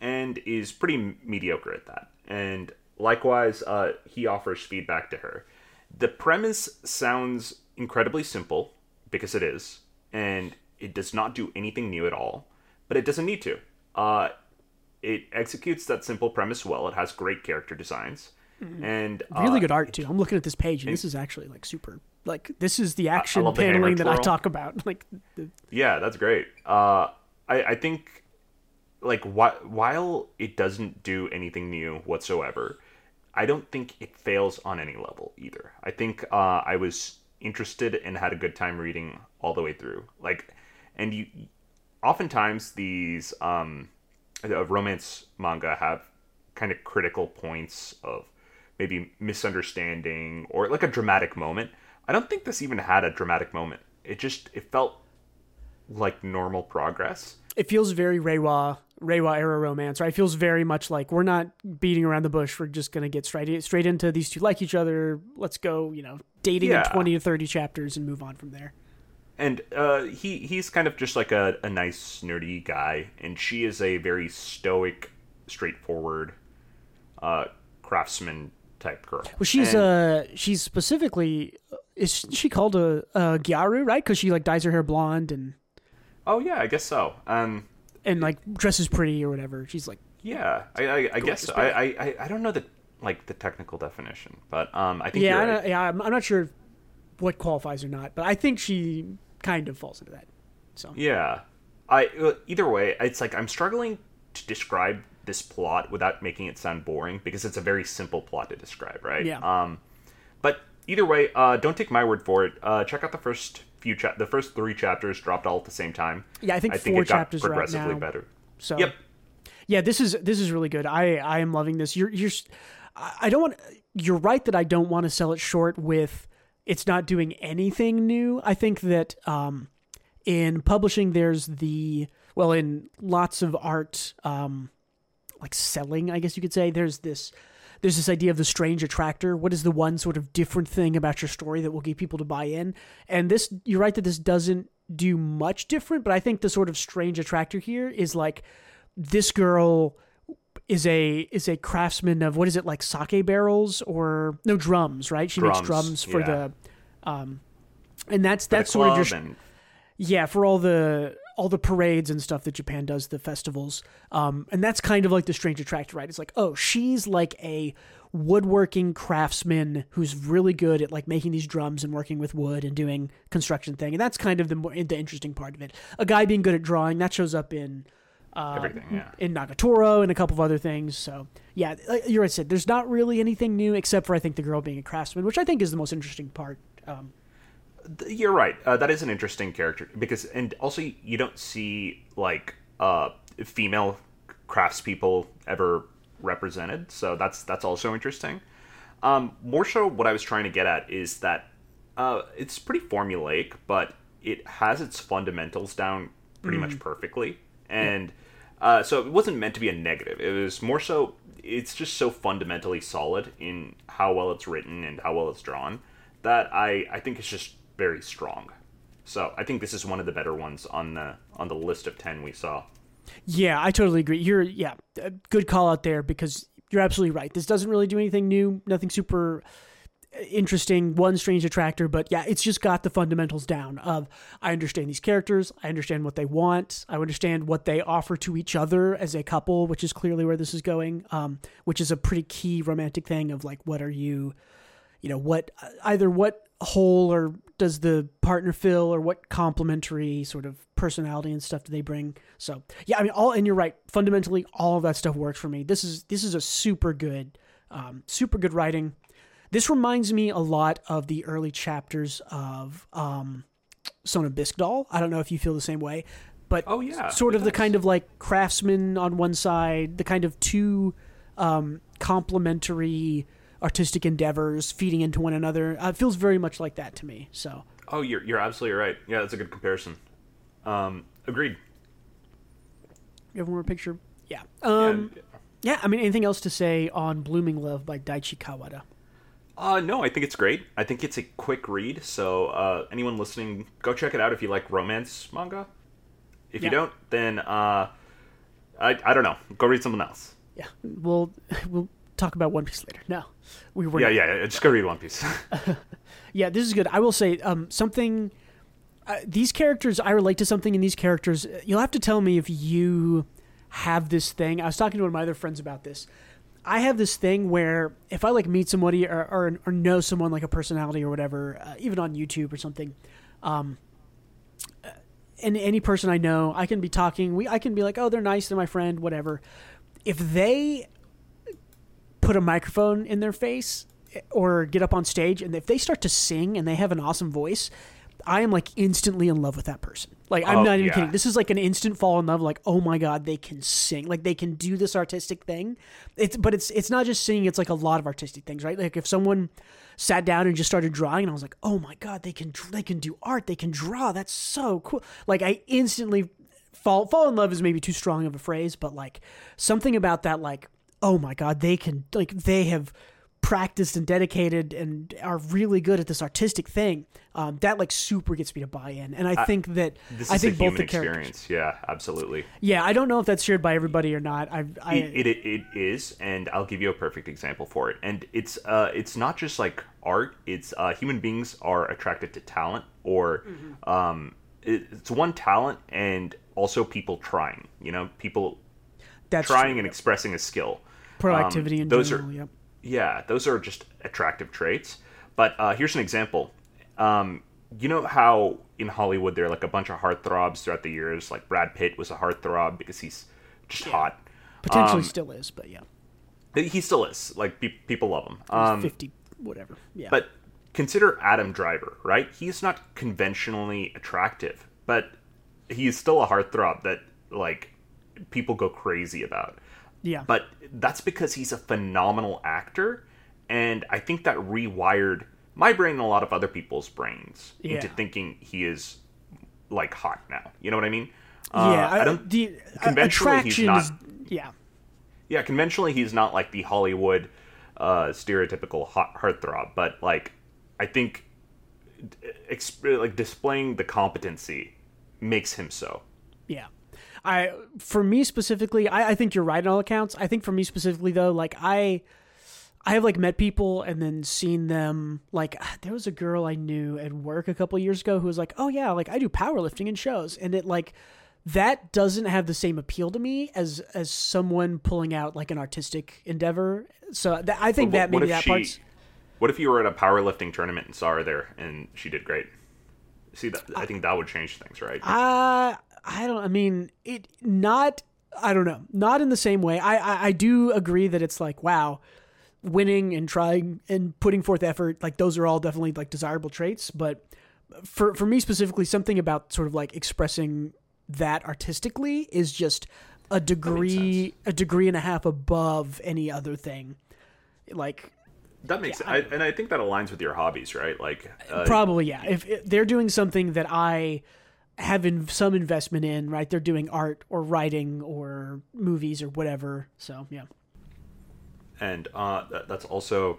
and is pretty mediocre at that. And likewise, uh, he offers feedback to her. The premise sounds incredibly simple because it is, and it does not do anything new at all. But it doesn't need to. Uh, it executes that simple premise well. It has great character designs, and Really uh, good art too. I'm looking at this page, and this is actually like super. Like this is the action paneling that I talk about. Like the, Yeah, that's great. Uh, I, I think, like, wh- while it doesn't do anything new whatsoever, I don't think it fails on any level either. I think uh, I was interested and had a good time reading all the way through. Like, and you, oftentimes these um, uh, romance manga have kind of critical points of maybe misunderstanding or like a dramatic moment. I don't think this even had a dramatic moment. It just it felt like normal progress. It feels very Reiwa Reiwa era romance, right? It feels very much like we're not beating around the bush. We're just gonna get straight straight into these two like each other. Let's go, you know, dating Yeah. in twenty to thirty chapters and move on from there. and uh, he he's kind of just like a, a nice nerdy guy, and she is a very stoic, straightforward, uh, craftsman type girl. Well, she's And- uh she's specifically is she called a, a gyaru, right? Because she like dyes her hair blonde and oh yeah, I guess so. Um, and like dresses pretty or whatever. She's like yeah, I I, I guess so. I, I I I don't know the like the technical definition, but um, I think yeah, I right. know- yeah. I'm, I'm not sure what qualifies or not, but I think she kind of falls into that. So Yeah. I either way, it's like I'm struggling to describe this plot without making it sound boring because it's a very simple plot to describe, right? Yeah. Um, but either way, uh, don't take my word for it. Uh, check out the first few cha- the first three chapters dropped all at the same time. Yeah, I think I think four it got chapters progressively now. better. so Yep. yeah this is this is really good i i am loving this you're you're I don't want you're right that i don't want to sell it short with it's not doing anything new i think that um in publishing there's the well in lots of art um like selling i guess you could say there's this there's this idea of the strange attractor. What is the one sort of different thing about your story that will get people to buy in? And this you're right that this doesn't do much different but i think the sort of strange attractor here is like this girl is a is a craftsman of what is it like sake barrels or no drums right? She makes Drums, drums for yeah. the um and that's that's sort of your and yeah, for all the all the parades and stuff that Japan does, the festivals, um, and that's kind of like the strange attractor, right? It's like, oh, she's like a woodworking craftsman who's really good at like making these drums and working with wood and doing construction thing, and that's kind of the more the interesting part of it. A guy being good at drawing that shows up in. Uh, everything. Yeah. in Nagatoro and a couple of other things. So yeah, you're right. Sid, There's not really anything new except for I think the girl being a craftsman, which I think is the most interesting part. Um, You're right. Uh, that is an interesting character because, and also you don't see like uh, female craftspeople ever represented, so that's that's also interesting. Um, more so, what I was trying to get at is that uh, it's pretty formulaic, but it has its fundamentals down pretty much perfectly, and uh, so it wasn't meant to be a negative. It was more so. It's just so fundamentally solid in how well it's written and how well it's drawn that I I think it's just very strong. So I think this is one of the better ones on the on the list of ten we saw. Yeah, I totally agree. You're yeah, good call out there because you're absolutely right. This doesn't really do anything new, nothing super interesting, one strange attractor, but yeah, it's just got the fundamentals down of I understand these characters, I understand what they want, I understand what they offer to each other as a couple, which is clearly where this is going. Um, which is a pretty key romantic thing of like what are you you know what either what hole or does the partner fill or what complementary sort of personality and stuff do they bring. So yeah i mean all and you're right fundamentally all of that stuff works for me. This is this is a super good um, super good writing. This reminds me a lot of the early chapters of um, Sono Bisque Doll. I don't know if you feel the same way, but Oh, yeah, sort of the kind of like craftsman on one side, the kind of two um, complementary artistic endeavors feeding into one another. Uh, it feels very much like that to me. So Oh, you're you're absolutely right. Yeah, that's a good comparison. Um, agreed. you have one more picture. Yeah. Um, yeah. I mean, anything else to say on Blooming Love by Daichi Kawada? Uh, no, I think it's great. I think it's a quick read, so uh, anyone listening, go check it out if you like romance manga. If you don't, then uh, I I don't know. Go read something else. Yeah. We'll we'll talk about One Piece later. No, we were Yeah, not. yeah, yeah. Just go read One Piece. Yeah, this is good. I will say um, something. Uh, these characters, I relate to something in these characters. You'll have to tell me if you have this thing. I was talking to one of my other friends about this. I have this thing where if I like meet somebody or, or, or know someone like a personality or whatever, uh, even on YouTube or something, um, uh, and any person I know, I can be talking. We I can be like, oh, they're nice, they're my friend, whatever. If they put a microphone in their face eh, or get up on stage and if they start to sing and they have an awesome voice i am like instantly in love with that person. Like i'm Oh, not even yeah. kidding. This is like an instant fall in love like oh my god they can sing. Like they can do this artistic thing. It's but it's it's not just singing it's like a lot of artistic things right? Like if someone sat down and just started drawing and i was like oh my god they can they can do art they can draw that's so cool. Like i instantly fall fall in love is maybe too strong of a phrase, but like something about that like oh my god, they can like they have practiced and dedicated and are really good at this artistic thing. Um, that like super gets me to buy in, and I think that This I is think a both human the characters. experience. Yeah, absolutely. Yeah, I don't know if that's shared by everybody or not. I, I it, it, it is and i'll give you a perfect example for it and it's uh it's not just like art it's uh human beings are attracted to talent or Mm-hmm. um it, it's one talent and also people trying you know people that's trying true. and expressing a skill. Proactivity Um, in those general. are yep. yeah those are just attractive traits. But uh here's an example. Um you know how in hollywood there are like a bunch of heartthrobs throughout the years? Like brad pitt was a heartthrob because he's just hot. Potentially um, still is, but yeah, he still is. Like pe- people love him. Um fifty whatever. Yeah, but consider adam driver right? He's not conventionally attractive but he's still a heartthrob that like people go crazy about yeah, but that's because he's a phenomenal actor and i think that rewired my brain and a lot of other people's brains into thinking he is like hot now you know what i mean yeah. Uh, I, i don't the conventionally he's not- yeah. yeah, conventionally he's not like the Hollywood uh, stereotypical hot heartthrob, but like I think exp- like displaying the competency makes him so. Yeah. I for me specifically, I, I think you're right on all accounts. I think for me specifically though, like I I have like met people and then seen them like there was a girl I knew at work a couple years ago who was like, "Oh yeah, like I do powerlifting in shows." And it like that doesn't have the same appeal to me as as someone pulling out like an artistic endeavor. So that, I think But that what maybe that she- part's What if you were at a powerlifting tournament and saw her there and she did great? See, that, I think that would change things, right? Uh I don't. I mean, it not. I don't know. Not in the same way. I, I I do agree that it's like wow, winning and trying and putting forth effort. Like those are all definitely like desirable traits. But for for me specifically, something about sort of like expressing that artistically is just a degree a degree and a half above any other thing. Like that makes I, and I think that aligns with your hobbies, right? Like, uh, Probably, yeah. If, if they're doing something that I have in some investment in, right? They're doing art or writing or movies or whatever. So yeah, and uh, that, that's also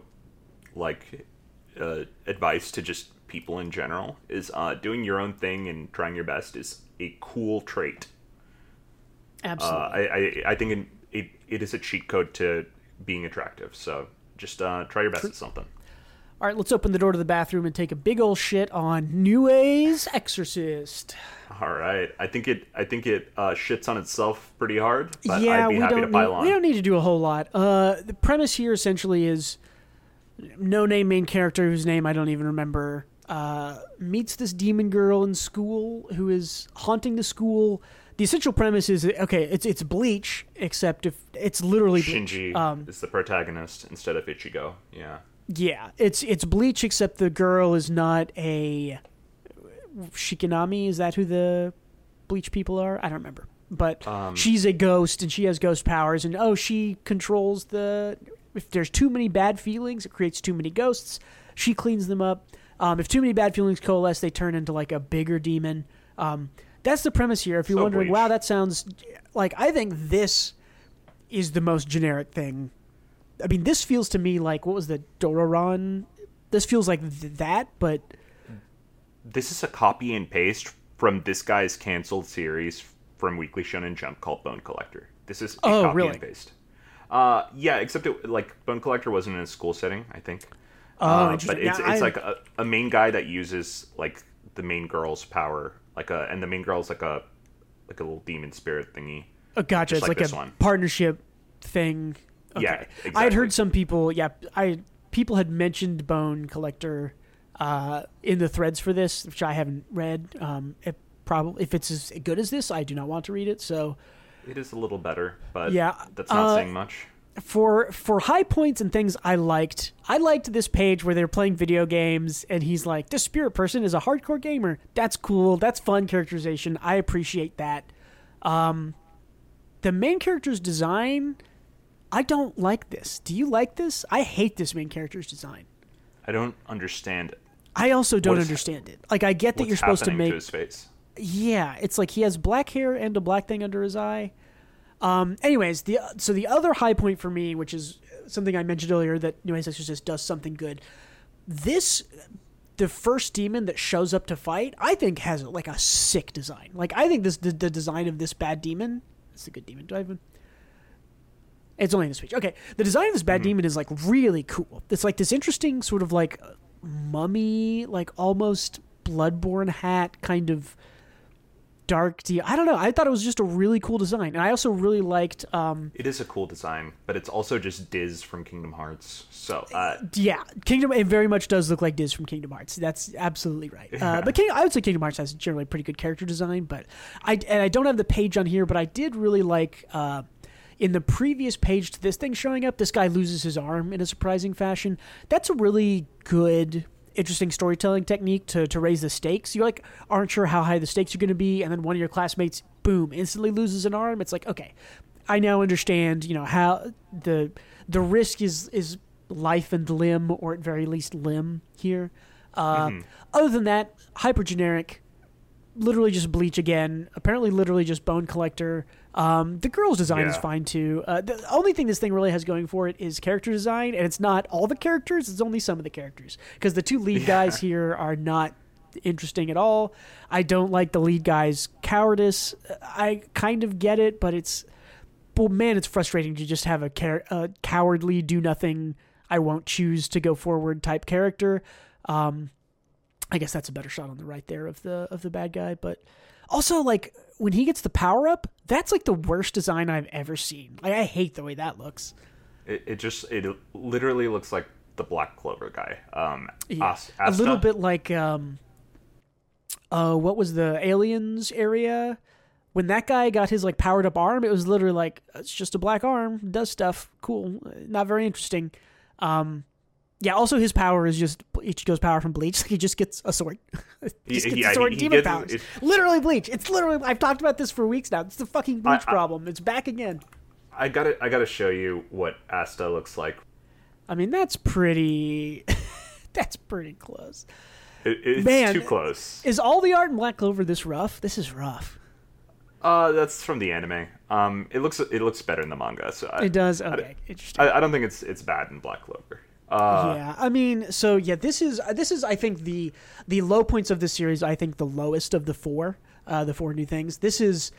like uh, advice to just people in general is uh, doing your own thing and trying your best is a cool trait. Uh, absolutely. I, I I think it, it it is a cheat code to being attractive. So just uh, try your best at something. All right, let's open the door to the bathroom and take a big old shit on New Neway's Exorcist. All right, I think it I think it uh, shits on itself pretty hard. But yeah, I'd be we happy don't to need, on. we don't need to do a whole lot. Uh, the premise here essentially is no name main character whose name I don't even remember uh, meets this demon girl in school who is haunting the school. The essential premise is okay. It's it's Bleach, except if it's literally Bleach. Shinji Um, is the protagonist instead of Ichigo. Yeah. Yeah, it's it's Bleach, except the girl is not a Shinigami. Is that who the Bleach people are? I don't remember. But Um, she's a ghost and she has ghost powers. And oh, she controls the. If there's too many bad feelings, it creates too many ghosts. She cleans them up. Um, if too many bad feelings coalesce, they turn into like a bigger demon. Um, that's the premise here. If you're So wondering, Bleach. wow, that sounds like I think this is the most generic thing I mean, this feels to me like what was the Dororon? This feels like th- that, but This is a copy and paste from this guy's canceled series from Weekly Shonen Jump called Bone Collector. This is a Oh, copy really? and paste. Uh, yeah, except it, like Bone Collector wasn't in a school setting, I think. Oh, Uh, but it's Yeah, it's I- like a, a main guy that uses like the main girl's power, like a and the main girl's like a like a little demon spirit thingy. oh, gotcha. just It's like like, a one. partnership thing. Okay. Yeah, I had heard some people. Yeah, I people had mentioned Bone Collector uh, in the threads for this, which I haven't read. Um, it probably if it's as good as this, I do not want to read it. So It is a little better, but Yeah, that's not uh, saying much. for for high points and things I liked. I liked this page where they're playing video games and he's like, "This spirit person is a hardcore gamer. That's cool. That's fun characterization. I appreciate that." Um, the main character's design, I don't like this. Do you like this? I hate this main character's design. I don't understand it. I also don't is- understand it. Like, I get that you're supposed to make his face? yeah, it's like he has black hair and a black thing under his eye. Um, anyways, the so the other high point for me, which is something I mentioned earlier, that Nue's Exorcist does something good. This, the first demon that shows up to fight, I think has like a sick design. Like I think this the, the design of this bad demon. It's a good demon. Do I even? It's only in this page. Okay, the design of this bad demon is like really cool. It's like this interesting sort of like mummy, like almost bloodborne hat kind of dark deal. I don't know. I thought it was just a really cool design, and I also really liked. Um, It is a cool design, but it's also just Diz from Kingdom Hearts. So uh, yeah, Kingdom. It very much does look like Diz from Kingdom Hearts. That's absolutely right. Uh, but King, I would say Kingdom Hearts has generally pretty good character design. But I and I don't have the page on here, but I did really like. Uh, in the previous page to this thing showing up, this guy loses his arm in a surprising fashion. That's a really good interesting storytelling technique to, to raise the stakes. You like aren't sure how high the stakes are going to be, and then one of your classmates, boom, instantly loses an arm. It's like okay, I now understand. You know how the the risk is is life and limb, or at very least limb here. Uh, Other than that, hyper generic. Literally just bleach again. Apparently, literally just bone collector. Um, the girl's design is fine too. Uh, the only thing this thing really has going for it is character design, and it's not all the characters; it's only some of the characters. Because the two lead guys here are not interesting at all. I don't like the lead guy's cowardice. I kind of get it, but it's, well, man, it's frustrating to just have a, car- a cowardly, do nothing, I won't choose to go forward type character. Um, I guess that's a better shot on the right there of the of the bad guy, but also like when he gets the power up, that's like the worst design I've ever seen. Like I hate the way that looks. it, it just it literally looks like the Black Clover guy. Um, Yeah. A little bit like um uh what was the aliens area when that guy got his like powered up arm it was literally like it's just a black arm does stuff cool not very interesting um yeah also his power is just goes power from bleach Like he just gets a sword he just gets yeah, a sword he- demon gets- powers it- literally bleach it's literally i've talked about this for weeks now it's the fucking bleach I- problem it's back again I gotta I gotta show you what Asta looks like. i mean that's pretty that's pretty close It, it's Man. too close. is all the art in black clover this rough this is rough Uh, that's from the anime. Um, it looks it looks better in the manga. So I, It does. I- Okay, interesting. I, I don't think it's it's bad in Black Clover. Uh, yeah, I mean, so yeah, this is this is I think the the low points of the series. I think the lowest of the four, uh, the four new things. This is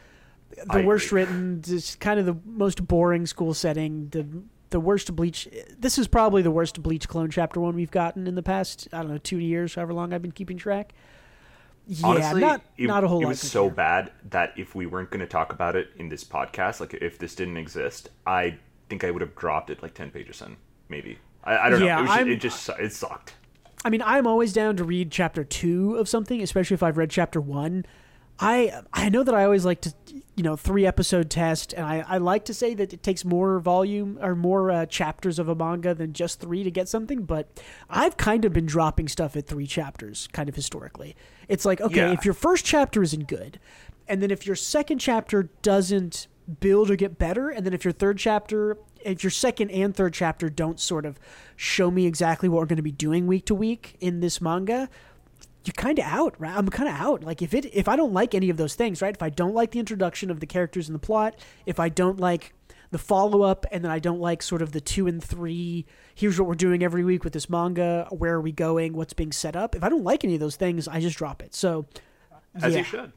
the I worst agree. written, just kind of the most boring school setting. The the worst bleach. This is probably the worst bleach clone chapter one we've gotten in the past. I don't know, two years, however long I've been keeping track. Yeah, Honestly, not it, not a whole it lot. was so compare. bad that if we weren't going to talk about it in this podcast, like if this didn't exist, I think I would have dropped it like ten pages in, maybe. I, I don't Yeah, know. It, was just, it just it sucked. I mean, I'm always down to read chapter two of something, especially if I've read chapter one. I I know that I always like to, you know, three episode test, and I, I like to say that it takes more volume or more uh, chapters of a manga than just three to get something. But I've kind of been dropping stuff at three chapters, kind of historically. It's like okay, Yeah. if your first chapter isn't good, and then if your second chapter doesn't build or get better, and then if your third chapter, if your second and third chapter don't sort of show me exactly what we're going to be doing week to week in this manga, you're kind of out, right? I'm kind of out. Like if it if I don't like any of those things, right? If I don't like the introduction of the characters and the plot, if I don't like the follow up, and then I don't like sort of the two and three. Here's what we're doing every week with this manga. Where are we going? What's being set up? If I don't like any of those things, I just drop it. So, as yeah. you should.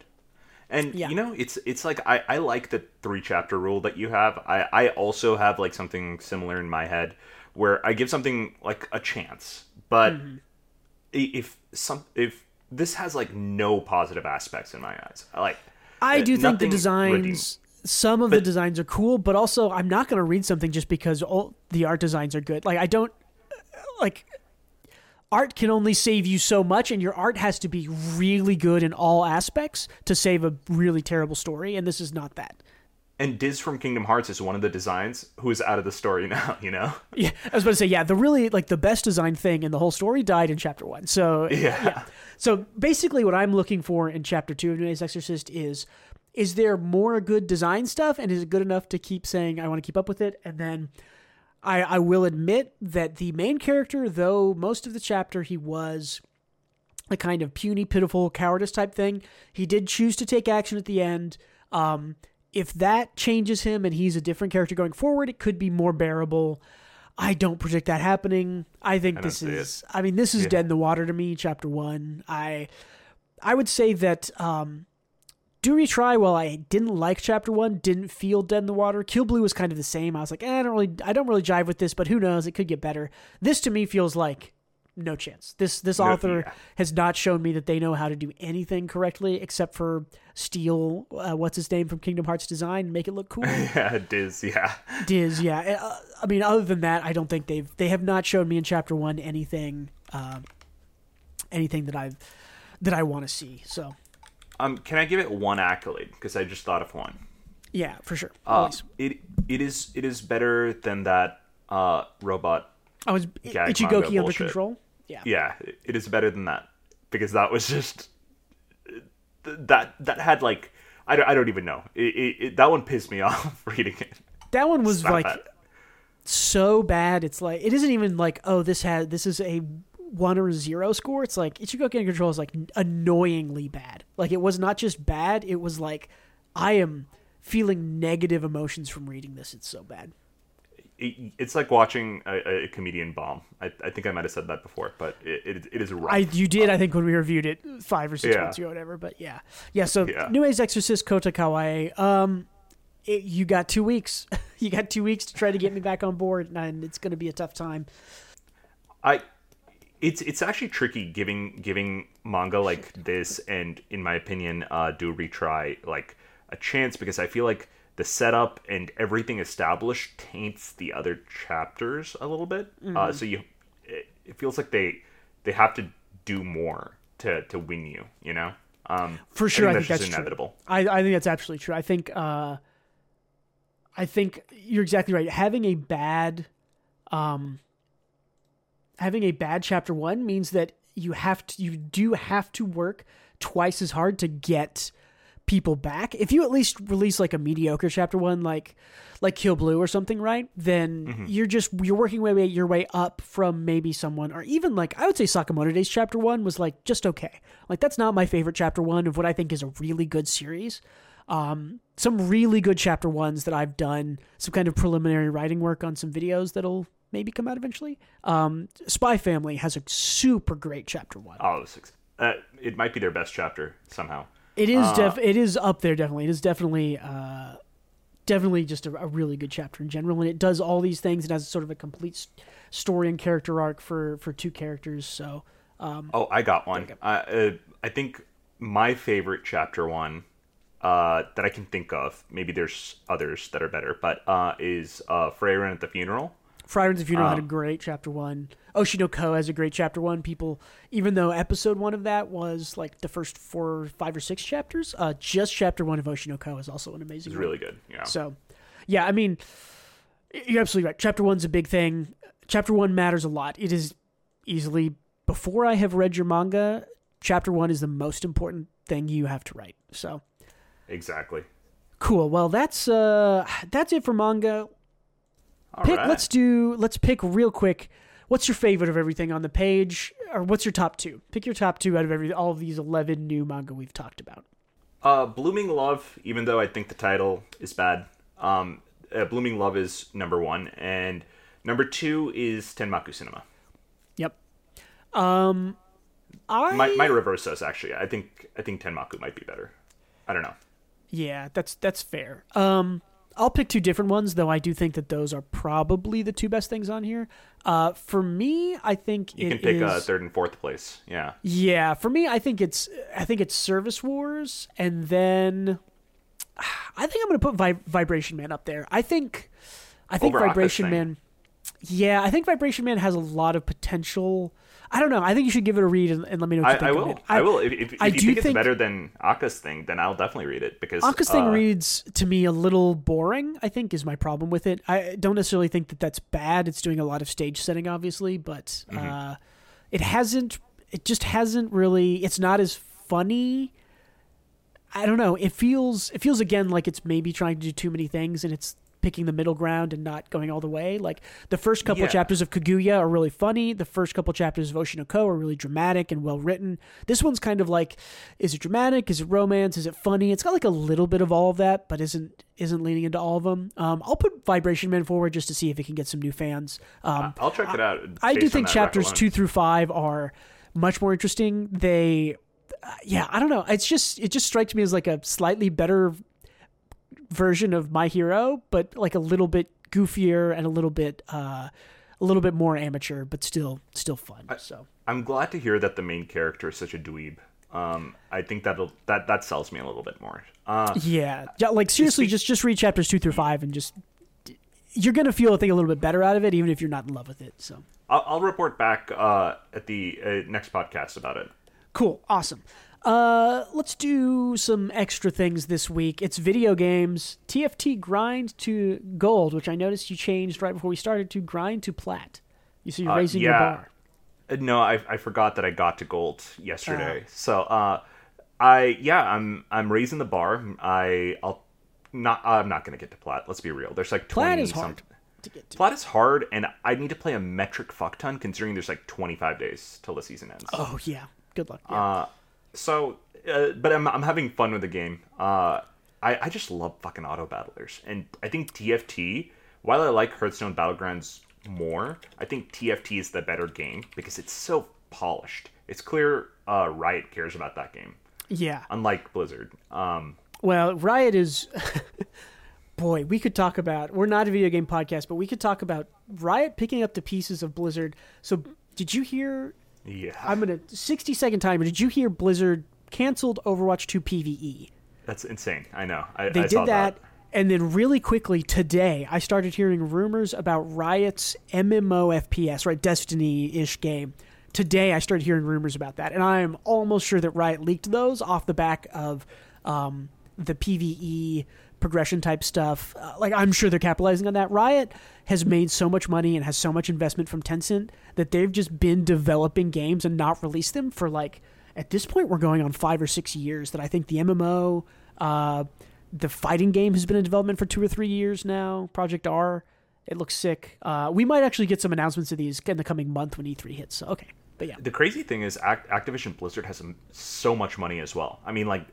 And Yeah. you know, it's it's like I, I like the three chapter rule that you have. I, I also have like something similar in my head where I give something like a chance. But Mm-hmm. if some if this has like no positive aspects in my eyes. I Like I uh, do think the designs, redeem- some of the designs are cool, but also I'm not going to read something just because all the art designs are good. Like I don't like art can only save you so much, and your art has to be really good in all aspects to save a really terrible story, and this is not that. And Diz from Kingdom Hearts is one of the designs who is out of the story now, you know? Yeah, I was about to say, yeah, the really like the best design thing in the whole story died in chapter one. So Yeah. So basically, what I'm looking for in chapter two of New Nune's Exorcist is, is there more good design stuff, and is it good enough to keep saying I want to keep up with it? And then, I I will admit that the main character, though most of the chapter he was a kind of puny, pitiful cowardice type thing. He did choose to take action at the end. Um, if that changes him and he's a different character going forward, it could be more bearable. I don't predict that happening. I think don't this is. I mean, this is Yeah. dead in the water to me. Chapter one. I, I would say that um, do retry. While I didn't like chapter one, didn't feel dead in the water. Kill Blue was kind of the same. I was like, eh, I don't really, I don't really jive with this, but who knows? It could get better. This to me feels like no chance. This this No- author yeah. has not shown me that they know how to do anything correctly except for steal uh, what's his name from Kingdom Hearts Design and make it look cool. yeah, Diz. Yeah, Diz, yeah. Uh, I mean, other than that, I don't think they've they have not shown me in chapter one anything, um, anything that I've that I want to see. So um, can I give it one accolade because I just thought of one. yeah, for sure. Uh, it it is it is better than that uh, robot. I was Ichigoki under control. Yeah. Yeah, it- it is better than that because that was just that that had like I don't, I don't even know. It, that one pissed me off reading it. That one was like so bad. It's like it isn't even like oh this had this is a one or zero score. It's like Ichigoki under control is like annoyingly bad. Like it was not just bad. It was like I am feeling negative emotions from reading this. It's so bad. It- it's like watching a, a comedian bomb. I, I think I might have said that before, but it, it, it is rough. I you did I think when we reviewed it five or six Yeah. months ago, whatever. But yeah, yeah. So Yeah. Nue's Exorcist Kota Kawae. Um, it, you got two weeks. you got two weeks to try to get me back on board, and it's going to be a tough time. I it's it's actually tricky giving giving manga like this and in my opinion uh do retry like a chance because I feel like the setup and everything established taints the other chapters a little bit. Uh so you it, it feels like they they have to do more to to win you, you know? Um For sure, I that's think just that's true. inevitable. I, I think that's absolutely true. I think uh, I think you're exactly right. Having a bad, um, having a bad chapter one means that you have to you do have to work twice as hard to get people back. If you at least release like a mediocre chapter one, like like Kill Blue or something, right? Then Mm-hmm. you're just you're working way, way your way up from maybe someone or even like I would say Sakamoto Days chapter one was like just okay. Like that's not my favorite chapter one of what I think is a really good series. Um, some really good chapter ones that I've done some kind of preliminary writing work on some videos that'll maybe come out eventually. Um, Spy Family has a super great chapter one. Oh, six. Uh, it might be their best chapter somehow. It is Uh, def it is up there definitely. It is definitely uh definitely just a, a really good chapter in general and it does all these things It has sort of a complete story and character arc for for two characters. So um Oh, I got one. I uh, I think my favorite chapter one uh, that I can think of, maybe there's others that are better, but uh, is uh, Frieren at the funeral. Frieren the Funeral had a Um, great chapter one. Oshi no Ko has a great chapter one. People, even though episode one of that was like the first four, five or six chapters, uh, just chapter one of Oshi no Ko is also an amazing. It's one. really good. Yeah. So, yeah, I mean, you're absolutely right. Chapter one's a big thing. Chapter one matters a lot. It is easily before I have read your manga. Chapter one is the most important thing you have to write. So exactly. cool. Well, that's uh, that's it for manga. All pick. right. Let's do. Let's pick real quick. What's your favorite of everything on the page, or what's your top two? Pick your top two out of every all of these eleven new manga we've talked about. Uh, Blooming Love, even though I think the title is bad, um, uh, Blooming Love is number one, and number two is Tenmaku Cinema. Yep. Um, I My my reverse us actually. I think I think Tenmaku might be better. I don't know. Yeah, that's that's fair. Um, I'll pick two different ones, though. I do think that those are probably the two best things on here. Uh, for me, I think You can pick is- uh, third and fourth place. Yeah. Yeah, for me, I think it's I think it's Service Wars, and then I think I'm going to put Vi- Vibration Man up there. I think I think Over Vibration. Man. Yeah, I think Vibration Man has a lot of potential. I don't know. I think you should give it a read and, and let me know what I, you think I of will. it. I, will. If, if, if I you do think it's think- better than Aka's thing, then I'll definitely read it because Aka's thing uh, reads to me a little boring. I think is my problem with it. I don't necessarily think that that's bad. It's doing a lot of stage setting, obviously, but Mm-hmm. uh, it hasn't. It just hasn't really. It's not as funny. I don't know. It feels. It feels again like it's maybe trying to do too many things, and it's picking the middle ground and not going all the way. Like the first couple Yeah. chapters of Kaguya are really funny. The first couple chapters of Oshi no Ko are really dramatic and well written. This one's kind of like, is it dramatic? Is it romance? Is it funny? It's got like a little bit of all of that, but isn't isn't leaning into all of them. Um, I'll put Vibration Man forward just to see if it can get some new fans. Um, I'll check it out. I do think chapters two through five are much more interesting. They, uh, yeah, I don't know. It's just it just strikes me as like a slightly better version of My Hero, but like a little bit goofier and a little bit uh, a little bit more amateur, but still still fun. So I'm glad to hear that the main character is such a dweeb. Um, I think that'll that that sells me a little bit more. Uh, yeah, yeah, like seriously, just just read chapters two through five and just you're gonna feel I think a little bit better out of it, even if you're not in love with it. So I'll, I'll report back uh, at the uh, next podcast about it. Cool, awesome. Uh, let's do some extra things this week. It's video games. TFT grind to gold, which I noticed you changed right before we started to grind to plat. You see, you're Uh, raising your bar. Uh, No, I, I forgot that I got to gold yesterday. So, uh, I yeah, I'm I'm raising the bar. I I'll not I'm not gonna get to plat. Let's be real. There's like Plat 20 is hard some- to get to. Plat is hard, and I need to play a metric fuck ton considering there's like 25 days till the season ends. Oh yeah, good luck. Yeah. Uh, so, uh, but I'm I'm having fun with the game. Uh, I I just love fucking auto battlers, and I think TFT. While I like Hearthstone Battlegrounds more, I think TFT is the better game because it's so polished. It's clear uh, Riot cares about that game, yeah. unlike Blizzard. Um, Well, Riot is. Boy, we could talk about. We're not a video game podcast, but we could talk about Riot picking up the pieces of Blizzard. So, did you hear yeah, I'm gonna 60 second timer. Did you hear Blizzard canceled Overwatch 2 PVE? that's insane. I know. I, They I did saw that, and then really quickly today, I started hearing rumors about Riot's MMO FPS, right, Destiny-ish game. Today, I started hearing rumors about that, and I am almost sure that Riot leaked those off the back of um, the PVE progression type stuff. Uh, like I'm sure they're capitalizing on that. Riot has made so much money and has so much investment from Tencent that they've just been developing games and not released them for like at this point we're going on five or six years. That I think the MMO, uh, the fighting game has been in development for two or three years now. Project R, it looks sick. Uh, we might actually get some announcements of these in the coming month when E3 hits. So, okay, but yeah, The crazy thing is, Act- Activision Blizzard has some, so much money as well. I mean, like,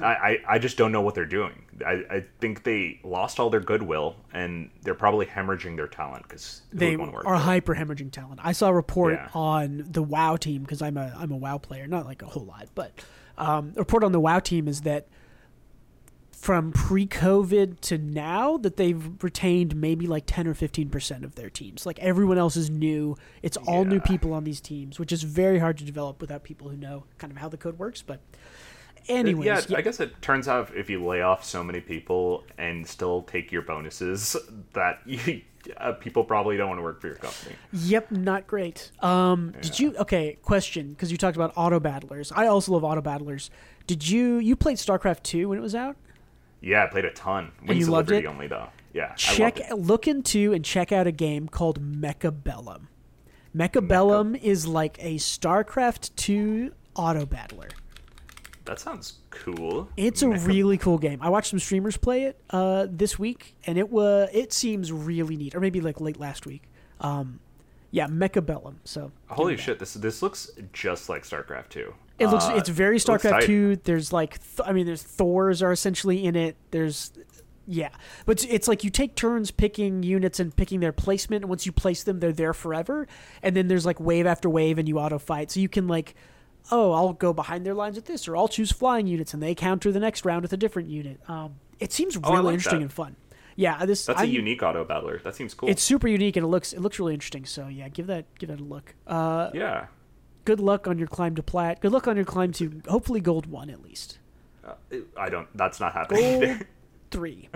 I, I, I just don't know what they're doing. I, I think they lost all their goodwill, and they're probably hemorrhaging their talent because they want to work. are hyper hemorrhaging talent. I saw a report Yeah. on the WoW team because I'm a I'm a WoW player, not like a whole lot, but um, a report on the WoW team is that from pre-COVID to now that they've retained maybe like 10 or 15 percent of their teams. Like everyone else is new. It's all new people on these teams, which is very hard to develop without people who know kind of how the code works. But anyways, yeah, yeah, I guess it turns out if you lay off so many people and still take your bonuses, that you, uh, people probably don't want to work for your company. Yep, not great. Um, Did you? Okay, question because you talked about auto battlers. I also love auto battlers. Did you? You played StarCraft two when it was out? Yeah, I played a ton. Wings you of loved Liberty it? only though. Yeah, I Check, loved it. look into and check out a game called Mechabellum. Mechabellum is like a StarCraft two auto battler. That sounds cool. It's a really cool game. I watched some streamers play it uh, this week, and it was it seems really neat. Or maybe like late last week. Um, yeah, Mechabellum. So Holy shit! This this looks just like StarCraft two. It looks Uh, it's very StarCraft two. There's like th- I mean there's Thors are essentially in it. There's yeah, but it's, it's like you take turns picking units and picking their placement. And once you place them, they're there forever. And then there's like wave after wave, and you auto fight. So you can like, oh, I'll go behind their lines with this, or I'll choose flying units, and they counter the next round with a different unit. Um, it seems Oh, really like interesting that. and fun. Yeah, this That's a I'm- unique auto battler. That seems cool. It's super unique and it looks it looks really interesting. So yeah, give that give that a look. Uh, yeah. good luck on your climb to plat. Good luck on your climb to hopefully gold one at least. Uh, I don't. That's not happening. Gold three.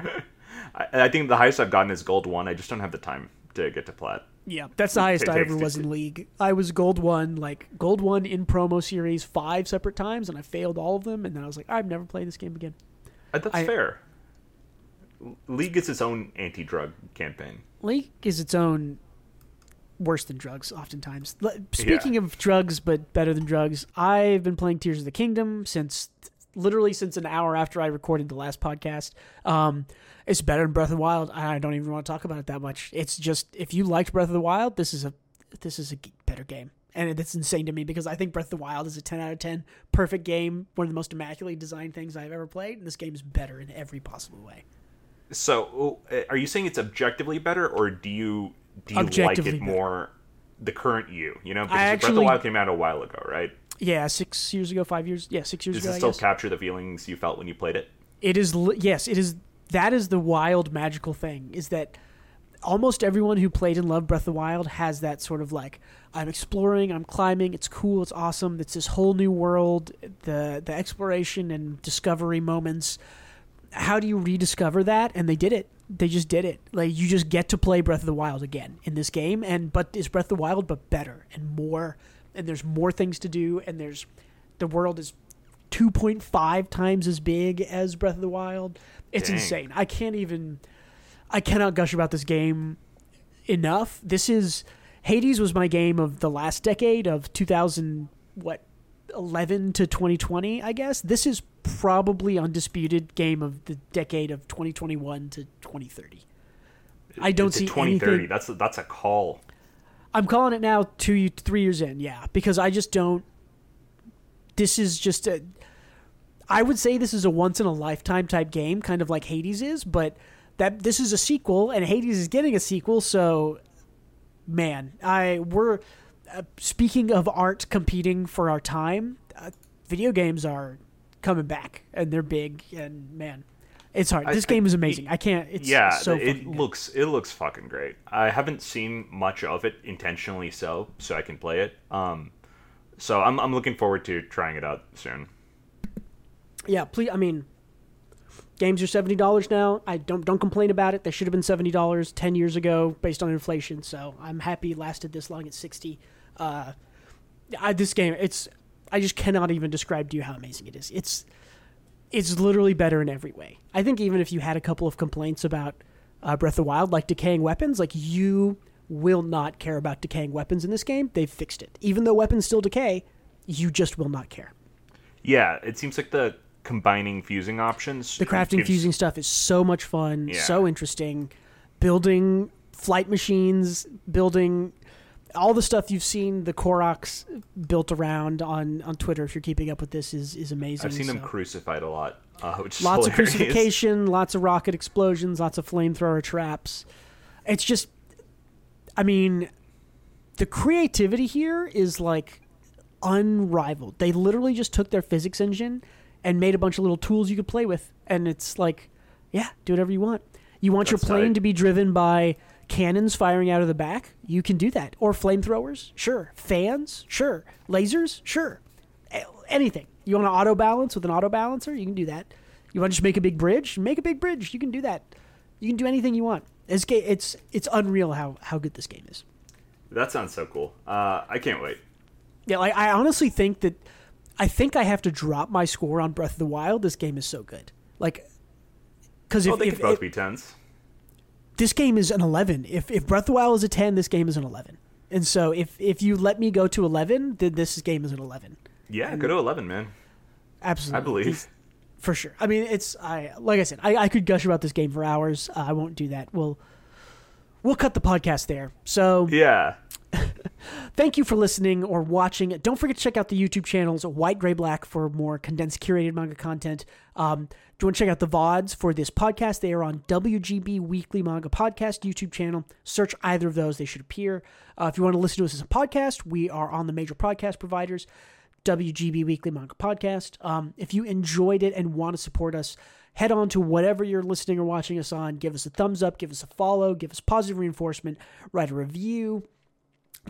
I, I think the highest I've gotten is gold one. I just don't have the time to get to plat. Yeah, that's the highest I ever was in league. I was gold one, like gold one in promo series five separate times, and I failed all of them. And then I was like, I've never played this game again. Uh, That's I- fair. League is its own anti-drug campaign. League is its own worse than drugs. Oftentimes, L- speaking of drugs, but better than drugs, I've been playing Tears of the Kingdom since literally since an hour after I recorded the last podcast. Um, it's better than Breath of the Wild. I don't even want to talk about it that much. It's just if you liked Breath of the Wild, this is a this is a better game, and it's insane to me because I think Breath of the Wild is a ten out of ten perfect game, one of the most immaculately designed things I've ever played. And this game is better in every possible way. So, uh, are you saying it's objectively better, or do you do you like it more the current you? You know, because actually, Breath of the Wild came out a while ago, right? Yeah, six years ago, five years. Yeah, six years Does ago. Does it still capture the feelings you felt when you played it? It is. Yes, it is. That is the wild, magical thing. Is that almost everyone who played and loved Breath of the Wild has that sort of like I'm exploring, I'm climbing, it's cool, it's awesome, it's this whole new world, the the exploration and discovery moments. How do you rediscover that? And they did it. They just did it. Like you just get to play Breath of the Wild again in this game, and but is Breath of the Wild but better and more, and there's more things to do, and there's the world is 2.5 times as big as Breath of the Wild. It's Dang. insane. I can't even I cannot gush about this game enough. This is Hades was my game of the last decade of 2000 what 11 to 2020, I guess. This is probably undisputed game of the decade of 2021 to 2030. I don't see 2030. Anything. That's a, that's a call. I'm calling it now 2 3 years in, yeah, because I just don't this is just a I would say this is a once in a lifetime type game, kind of like Hades is, but that this is a sequel and Hades is getting a sequel, so man, I we're uh, speaking of art competing for our time. Uh, video games are coming back and they're big and man, it's hard. This I, game is amazing. I, I can't. It's yeah, so it looks it looks fucking great. I haven't seen much of it intentionally, so so I can play it. Um, so I'm I'm looking forward to trying it out soon. Yeah, please. I mean, Games are seventy dollars now. I don't don't complain about it. They should have been seventy dollars ten years ago, based on inflation. So I'm happy it lasted this long at sixty. Uh, I, this game, it's I just cannot even describe to you how amazing it is. It's it's literally better in every way. I think even if you had a couple of complaints about uh, Breath of the Wild, like decaying weapons, like you will not care about decaying weapons in this game. They've fixed it. Even though weapons still decay, you just will not care. Yeah, it seems like the combining fusing options. The crafting gives... fusing stuff is so much fun, yeah. so interesting. Building flight machines, building all the stuff you've seen the Koroks built around on, on Twitter. If you're keeping up with this, is is amazing. I've seen so. them crucified a lot. Uh, lots of crucifixion, lots of rocket explosions, lots of flamethrower traps. It's just, I mean, the creativity here is like unrivaled. They literally just took their physics engine and made a bunch of little tools you could play with. And it's like, yeah, do whatever you want. You want That's your plane tight. to be driven by cannons firing out of the back? You can do that. Or flamethrowers? Sure. Fans? Sure. Lasers? Sure. Anything. You want to auto balance with an auto balancer? You can do that. You want to just make a big bridge? Make a big bridge. You can do that. You can do anything you want. It's it's it's unreal how how good this game is. That sounds so cool. Uh, I can't wait. Yeah, like I honestly think that I think I have to drop my score on Breath of the Wild. This game is so good. Like, because if, oh, they if, could both if, be tens. This game is an eleven. If if Breath of the Wild is a ten, this game is an eleven. And so if if you let me go to eleven, then this game is an eleven. Yeah, and go to eleven, man. Absolutely, I believe for sure. I mean, it's I like I said, I, I could gush about this game for hours. Uh, I won't do that. We'll we'll cut the podcast there. So yeah, Thank you for listening or watching. Don't forget to check out the YouTube channels White, Gray, Black for more condensed, curated manga content. Um, do you want to check out the VODs for this podcast? They are on WGB Weekly Manga Podcast YouTube channel. Search either of those, they should appear. Uh, if you want to listen to us as a podcast, we are on the major podcast providers. WGB Weekly Manga Podcast. Um, if you enjoyed it and want to support us, head on to whatever you're listening or watching us on. Give us a thumbs up, give us a follow, give us positive reinforcement, write a review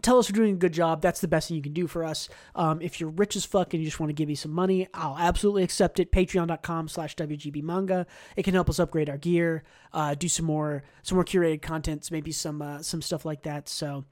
tell us we're doing a good job. That's the best thing you can do for us. Um, if you're rich as fuck and you just want to give me some money, I'll absolutely accept it. Patreon.com slash WGB manga. It can help us upgrade our gear, uh, do some more some more curated contents, maybe some uh, some stuff like that. So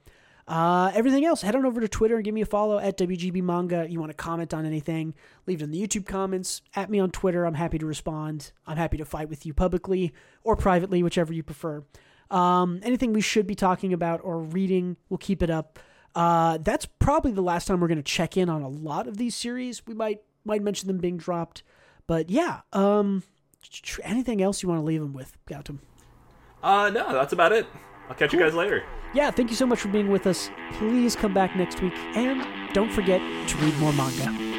uh, everything else, head on over to Twitter and give me a follow at WGB Manga. You want to comment on anything, leave it in the YouTube comments, at me on Twitter. I'm happy to respond. I'm happy to fight with you publicly or privately, whichever you prefer. Um, anything we should be talking about or reading, we'll keep it up. Uh, that's probably the last time we're going to check in on a lot of these series. We might might mention them being dropped, but yeah, um, tr- anything else you want to leave them with, Gautam? Uh, no, that's about it. I'll catch you guys later. Yeah, thank you so much for being with us. Please come back next week, and don't forget to read more manga.